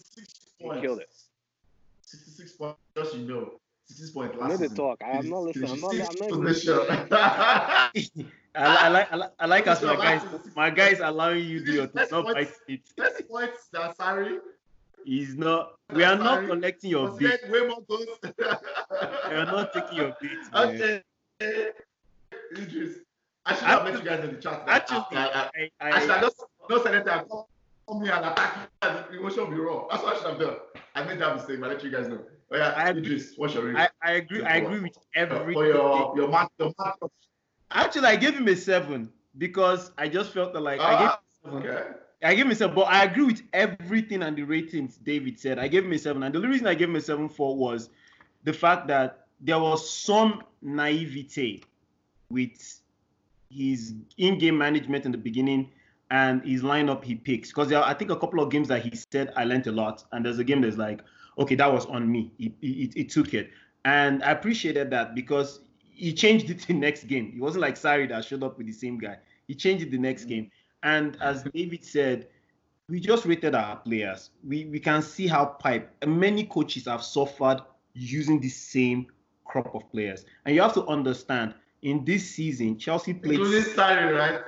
killed it. 66 points, just you know. 66 points last I know the talk. I am not listening. I'm not, I'm not listening. I, I, like I like I like us my guys my guys allowing you to your not fight it. Best points that sorry. He's not we are not collecting your beat. Way more goals. we are not taking your beat. Eh, okay. Eedris. I should have met you guys in the chat. Actually, I, I, I, I, I should have just no senator come here and attack you. Emotion will be raw. That's what I should have done. I made that mistake, I let you guys know. Oh, yeah, I, Eedris, what's your? I, I agree. I agree with oh, oh, every. For your your mark, your mark. Actually, I gave him a seven because I just felt that like ah, I gave. Okay. I gave him a seven, but I agree with everything and the ratings David said. I gave him a seven, and the only reason I gave him a seven for was the fact that there was some naivete with his in-game management in the beginning and his lineup he picks. Because there, I think a couple of games that he said I learned a lot, and there's a game that's like, okay, that was on me. He, he, he took it, and I appreciated that because he changed it the next game. It wasn't like Sarri that showed up with the same guy. He changed it the next mm. game, and as David said, we just rated our players. We we can see how pipe many coaches have suffered using the same crop of players, and you have to understand in this season, Chelsea played. Including Sarri, right?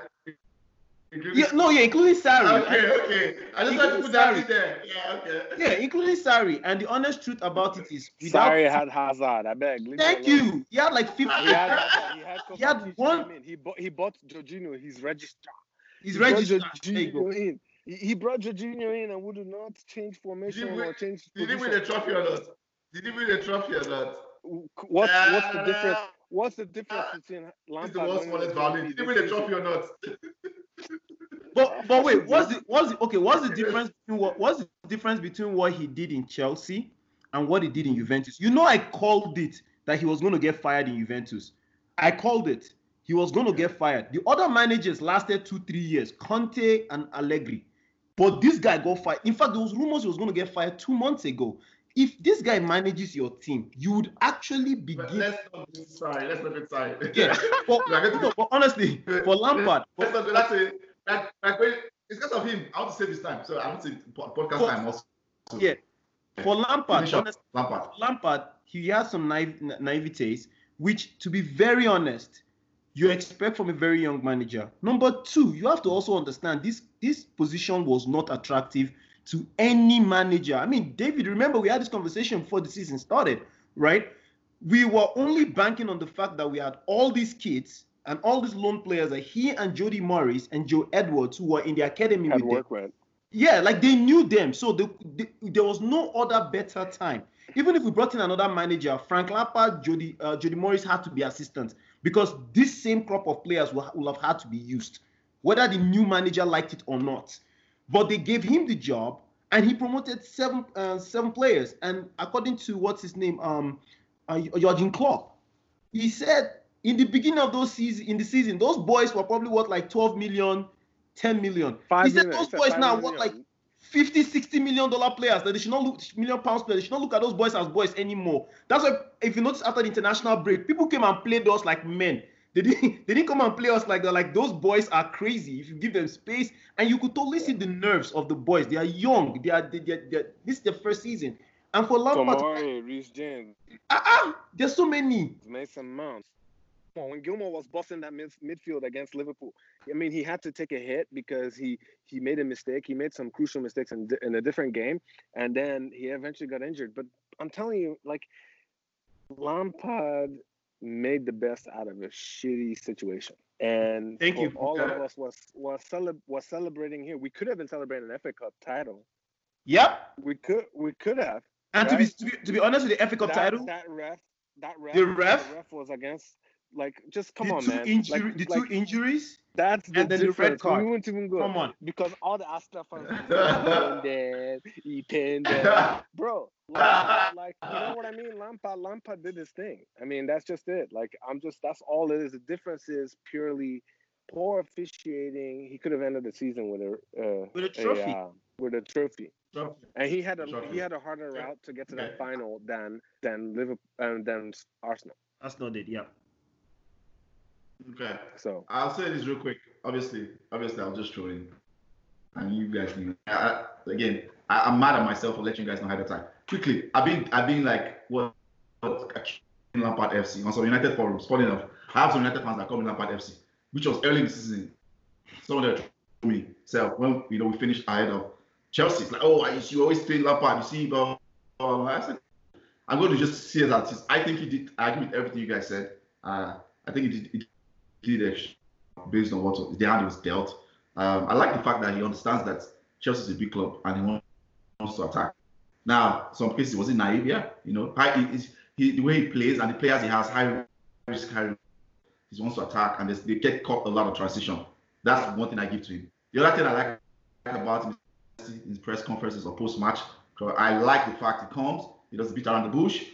Yeah, no, yeah, including Sarri. Okay, okay. I just want to put that in there. Yeah, okay. Yeah, including Sarri. And the honest truth about it is, without Sarri had Hazard. I beg. Thank you. He had like 50. He had, he had, he had one. He bought, he bought Jorginho, his regista. He's he registered. Jorginho in. He, brought Jorginho in and would not change formation win, or change. Did he win the trophy or not? Did he win the trophy or not? What's, what's the difference? Ah. What's the difference ah. between Lampard? He's the world's smallest violin. Did he win the trophy or not? but but wait, what's the what's the okay? What's the difference between what what's the difference between what he did in Chelsea and what he did in Juventus? You know, I called it that he was going to get fired in Juventus. I called it. He was going to get fired. The other managers lasted two, three years, Conte and Allegri. But this guy got fired. In fact, there was rumors he was going to get fired two months ago. If this guy manages your team, you would actually begin. But let's not be sorry. Let's not be sorry. Yeah. but, no, but honestly, for Lampard, let's not, that's it like, like when, it's because of him. I want to save his time, so I want to podcast for, time also. Yeah, for Lampard, honest, Lampard, Lampard, he has some naive, naivetes, which, to be very honest, you expect from a very young manager. Number two, you have to also understand this this position was not attractive to any manager. I mean, David, remember we had this conversation before the season started, right? We were only banking on the fact that we had all these kids and all these loan players like he and Jody Morris and Joe Edwards who were in the academy Had with work them. With. Yeah, like they knew them, so they, they, there was no other better time. Even if we brought in another manager, Frank Lampard, Jody uh, Jody Morris had to be assistants because this same crop of players will, will have had to be used, whether the new manager liked it or not. But they gave him the job, and he promoted seven uh, seven players. And according to what's his name, um, uh, Jurgen Klopp, he said in the beginning of those season in the season, those boys were probably worth like 12 million, 10 million. Five he said million, those boys now worth like 50, 60 million dollar players that they should not look million pounds players. They should not look at those boys as boys anymore. That's why if you notice after the international break, people came and played us like men. They didn't they didn't come and play us like. Like those boys are crazy. If you give them space, and you could totally see the nerves of the boys. They are young. They are they, they, they, this is their first season. And for Lampard, Tomori, Reece James, ah, uh there's so many. Mason Mount. When Gilmour was busting that mid- midfield against Liverpool, I mean, he had to take a hit because he he made a mistake. He made some crucial mistakes in, in a different game, and then he eventually got injured. But I'm telling you, like Lampard made the best out of a shitty situation. And thank you. All of us was was cele- was celebrating here. We could have been celebrating an FA Cup title. Yep. We could we could have. And right? to, be, to be to be honest with the FA Cup that, title, that ref that ref the ref, the ref was against like just come the on man. Injury, like, the like, two injuries. That's the the red card. We wouldn't even go. Come on, because all the Astra fans, he pinned it, bro. Like, like, you know what I mean? Lampard, Lampard did his thing. I mean, that's just it. Like, I'm just that's all it is. The difference is purely poor officiating. He could have ended the season with a uh, with a trophy. A, uh, with a trophy. Trophy. And he had a Trophy. he had a harder route to get to that final than than Liverpool um, than Arsenal. Arsenal did. Yeah. Okay. So I'll say this real quick. Obviously, obviously, I'll just throw in, and you guys. I, again, I, I'm mad at myself for letting you guys know ahead of time. Quickly, I've been, I've been like, what, what Lampard FC on some United forums. Funny enough, I have some United fans that call me Lampard FC, which was early in the season. Someone there told me, so when you know we finished ahead of Chelsea, it's like, oh, I, you always play Lampard. You see, blah, blah, blah. I said, I'm going to just say that I think he did. I agree with everything you guys said. Uh, I think he did. He extra based on what the hand was dealt. Um, I like the fact that he understands that Chelsea is a big club and he wants to attack. Now, some cases was it naive? Yeah, you know, high, he, he, the way he plays and the players he has, high risk, high. risk. He wants to attack and they get caught a lot of transition. That's one thing I give to him. The other thing I like about him in press conferences or post match, I like the fact he comes, he doesn't beat around the bush.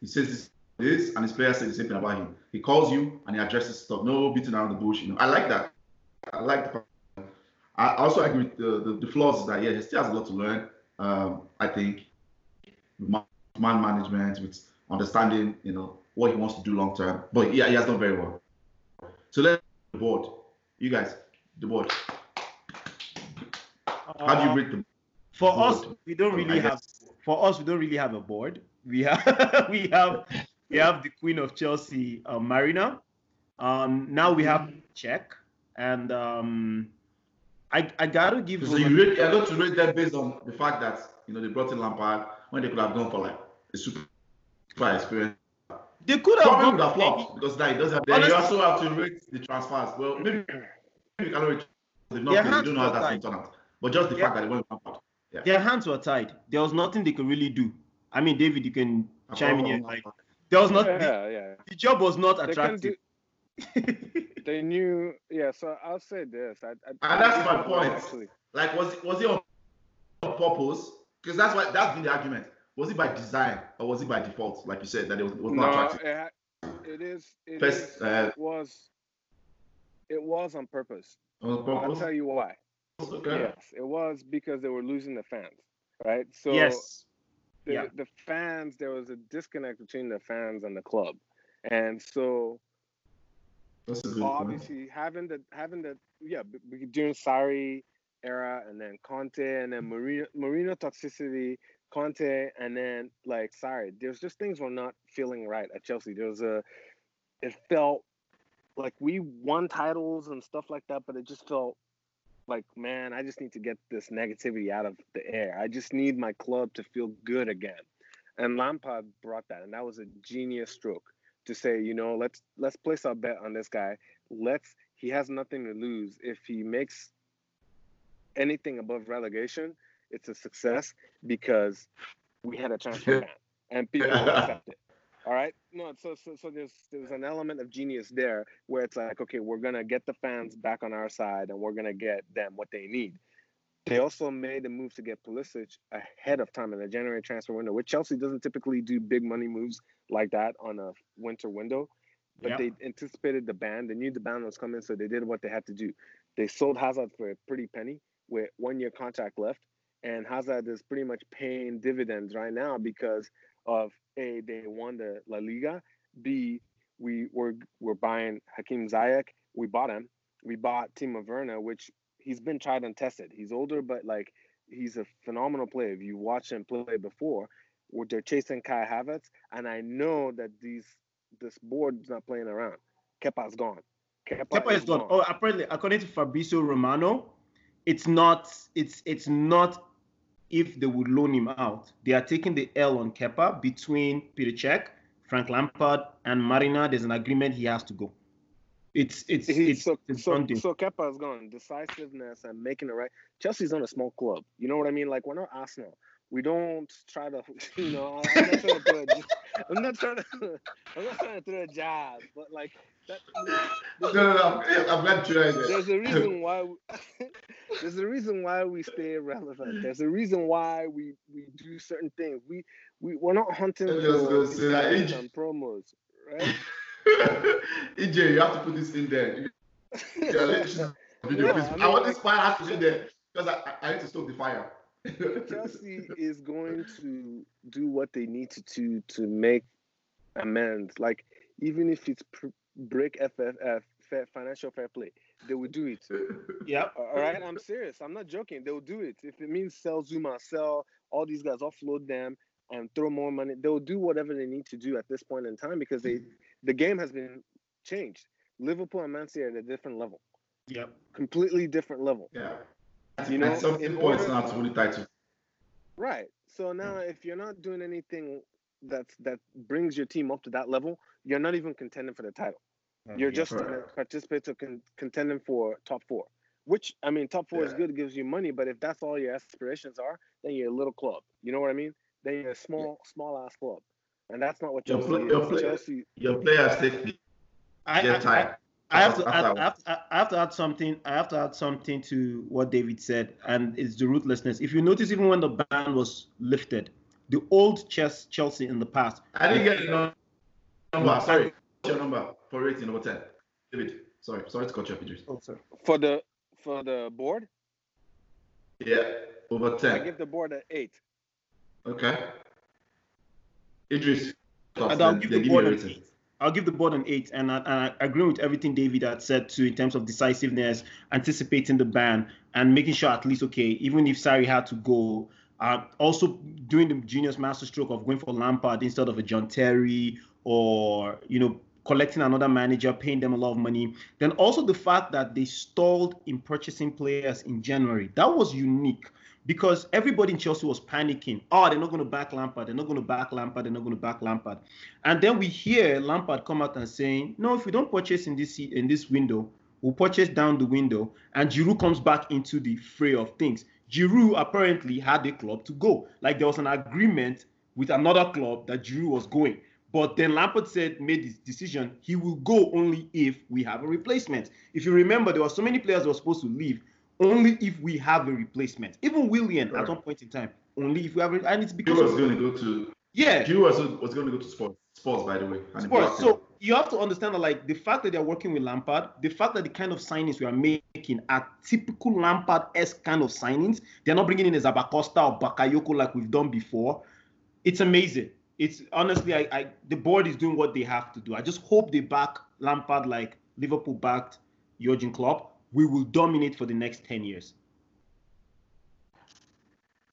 He says this, and his players say the same thing about him. He calls you and he addresses stuff. No beating around the bush. You know, I like that. I like the. I also agree with the, the, the flaws that yeah, he still has a lot to learn. Um, I think man man management, with understanding, you know, what he wants to do long term. But yeah, he has done very well. So let's the board. You guys, the board. How do you Uh, rate the For board? us, we don't really have. For us, we don't really have a board. We have we have we have the Queen of Chelsea, uh, Marina. Um, now we have Cech, and um, I I gotta give. So you rate, I got to rate them based on the fact that you know they brought in Lampard when they could have gone for like a super experience. they could have Probably gone would have flopped because that it doesn't. Have, then you also have to rate the transfers. Well, maybe maybe you can rate. They've not played, you don't know how that's going to turn out. But just the Yeah. fact that they went Lampard. Their hands were tied. There was nothing they could really do. I mean, David, you can chime in here. Like there was not. yeah, yeah. The job was not They attractive. do. They knew. Yeah. So I'll say this. I, I, And that's my point. Actually, Like, was it was it on purpose? Because that's what that's been the argument. Was it by design or was it by default? Like you said, that it was, it was not no, attractive. it, ha- it is. It, First, is- uh, it was. It was on purpose. It was I'll tell you why. Okay. Yes, it was because they were losing the fans, right? So yes. The, yeah. the fans, there was a disconnect between the fans and the club, and so good point. obviously having the having the yeah during Sarri era and then Conte and then Mourinho Mourinho toxicity Conte and then like sorry there's just things were not feeling right at Chelsea there was a it felt like we won titles and stuff like that but it just felt like man I just need to get this negativity out of the air I just need my club to feel good again and Lampard brought that and that was a genius stroke to say, you know, let's let's place our bet on this guy. Let's he has nothing to lose. If he makes anything above relegation, it's a success because we had a transfer ban and people accept it. All right. No, so so so there's there's an element of genius there where it's like, okay, we're gonna get the fans back on our side and we're gonna get them what they need. They also made a move to get Pulisic ahead of time in the January transfer window, which Chelsea doesn't typically do big money moves like that on a winter window. But Yeah. they anticipated the ban. They knew the ban was coming, so they did what they had to do. They sold Hazard for a pretty penny with one year contract left. And Hazard is pretty much paying dividends right now because of A, they won the La Liga, B, we were we're buying Hakim Ziyech. We bought him. We bought Timo Werner, which he's been tried and tested. He's older, but like he's a phenomenal player. If you watch him play before, where they're chasing Kai Havertz, and I know that these this board is not playing around. Kepa's gone. Kepa, Kepa is gone. gone. Oh, apparently, according to Fabrizio Romano, it's not it's it's not if they would loan him out. They are taking the L on Kepa between Peter Cech, Frank Lampard, and Marina. There's an agreement he has to go. It's it's it's, so it's so, so Kepa's gone. Decisiveness and making it right. Chelsea's on a small club. You know what I mean? Like we're not Arsenal we don't try to, you know, I'm not trying to a, I'm not trying to, I'm not trying to throw a jab, but like that. No, no, no, I'm not trying it. There's a reason why. We, there's a reason why we stay relevant. There's a reason why we we do certain things. We we we're not hunting for and promos, right? EJ, you have to put this in there. Yeah, video, no, I, mean, I want this fire has to be there because I, I need to stoke the fire. Chelsea is going to do what they need to to to make amends. Like even if it's pr- break FFF fair, uh, financial fair play, they will do it. Yeah. All right. I'm serious. I'm not joking. They will do it. If it means sell Zouma, sell all these guys, offload them, and throw more money, they'll do whatever they need to do at this point in time because they the game has been changed. Liverpool and Man City are at a different level. Yep. Completely different level. Yeah. You know, at some point, it's not fully title. Right. So now, if you're not doing anything that's that brings your team up to that level, you're not even contending for the title. Mm, you're yeah, just a participator con- contending for top four. Which I mean, top four yeah. is good, gives you money, but if that's all your aspirations are, then you're a little club. You know what I mean? Then you're a small, yeah. small ass club, and that's not what Chelsea your, play, your, play, Chelsea, your players take I, tired. I have to add, I have to, I have to add something. I have to add something to what David said, and it's the ruthlessness. If you notice, even when the ban was lifted, the old chess Chelsea in the past. I didn't get your number. Sorry, your number for rating number ten, David. Sorry, sorry to cut you off, Eedris. Oh, sorry. For the for the board. Yeah, over ten. I give the board an eight. Okay. Eedris. And I'll give the board an eight. I'll give the board an eight, and I, and I agree with everything David had said too in terms of decisiveness, anticipating the ban, and making sure at least okay, even if Sarri had to go, uh, also doing the genius masterstroke of going for Lampard instead of a John Terry, or you know collecting another manager, paying them a lot of money. Then also the fact that they stalled in purchasing players in January. That was unique because everybody in Chelsea was panicking. Oh, they're not going to back Lampard. They're not going to back Lampard. They're not going to back Lampard. And then we hear Lampard come out and saying, "No, if we don't purchase in this in this window, we'll purchase down the window." And Giroud comes back into the fray of things. Giroud apparently had a club to go. Like there was an agreement with another club that Giroud was going. But then Lampard said, made this decision, he will go only if we have a replacement. If you remember, there were so many players that were supposed to leave only if we have a replacement. Even Willian sure. at one point in time, only if we have, a, and it's because he was going to go to yeah, he was was going to go to sports. Sports, by the way. Sports. So you have to understand that, like the fact that they're working with Lampard, the fact that the kind of signings we are making are typical Lampard-esque kind of signings. They're not bringing in a Zappacosta or Bakayoko like we've done before. It's amazing. It's honestly, I, I the board is doing what they have to do. I just hope they back Lampard like Liverpool backed Jurgen Klopp we will dominate for the next 10 years.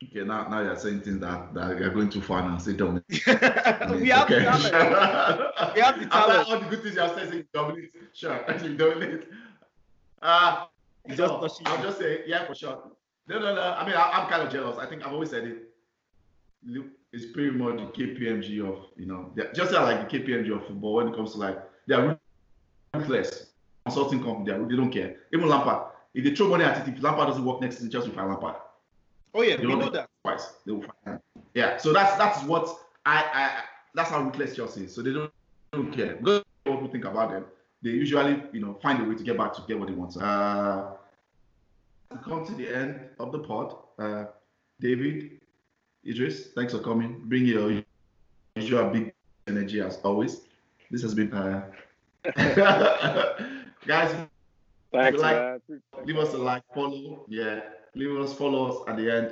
Okay, now, now you're saying things that, that you're going too far now. Say dominate. we have okay. the talent. we have the talent. After all the good things you're saying, dominate. Sure, actually dominate. Uh, just so, I'll just say, yeah, for sure. No, no, no. I mean, I, am kind of jealous. I think I've always said it. It's pretty much the KPMG of, you know, just like the KPMG of football when it comes to like, they're ruthless consulting company. They don't care. Even Lampard, if they throw money at it, if Lampard doesn't work next season, Chelsea will find Lampard. Oh yeah, they we know that. Twice they will find. him. Yeah, so that's that's what I I that's how ruthless Chelsea is. So they don't, don't care. Because what we think about them, they usually you know find a way to get back to get what they want. Uh, come to the end of the pod. Uh, David, Eedris, thanks for coming. Bring your usual big energy as always. This has been uh, Guys, Thanks, like, leave us a like, follow. Yeah, leave us, follow us at the end.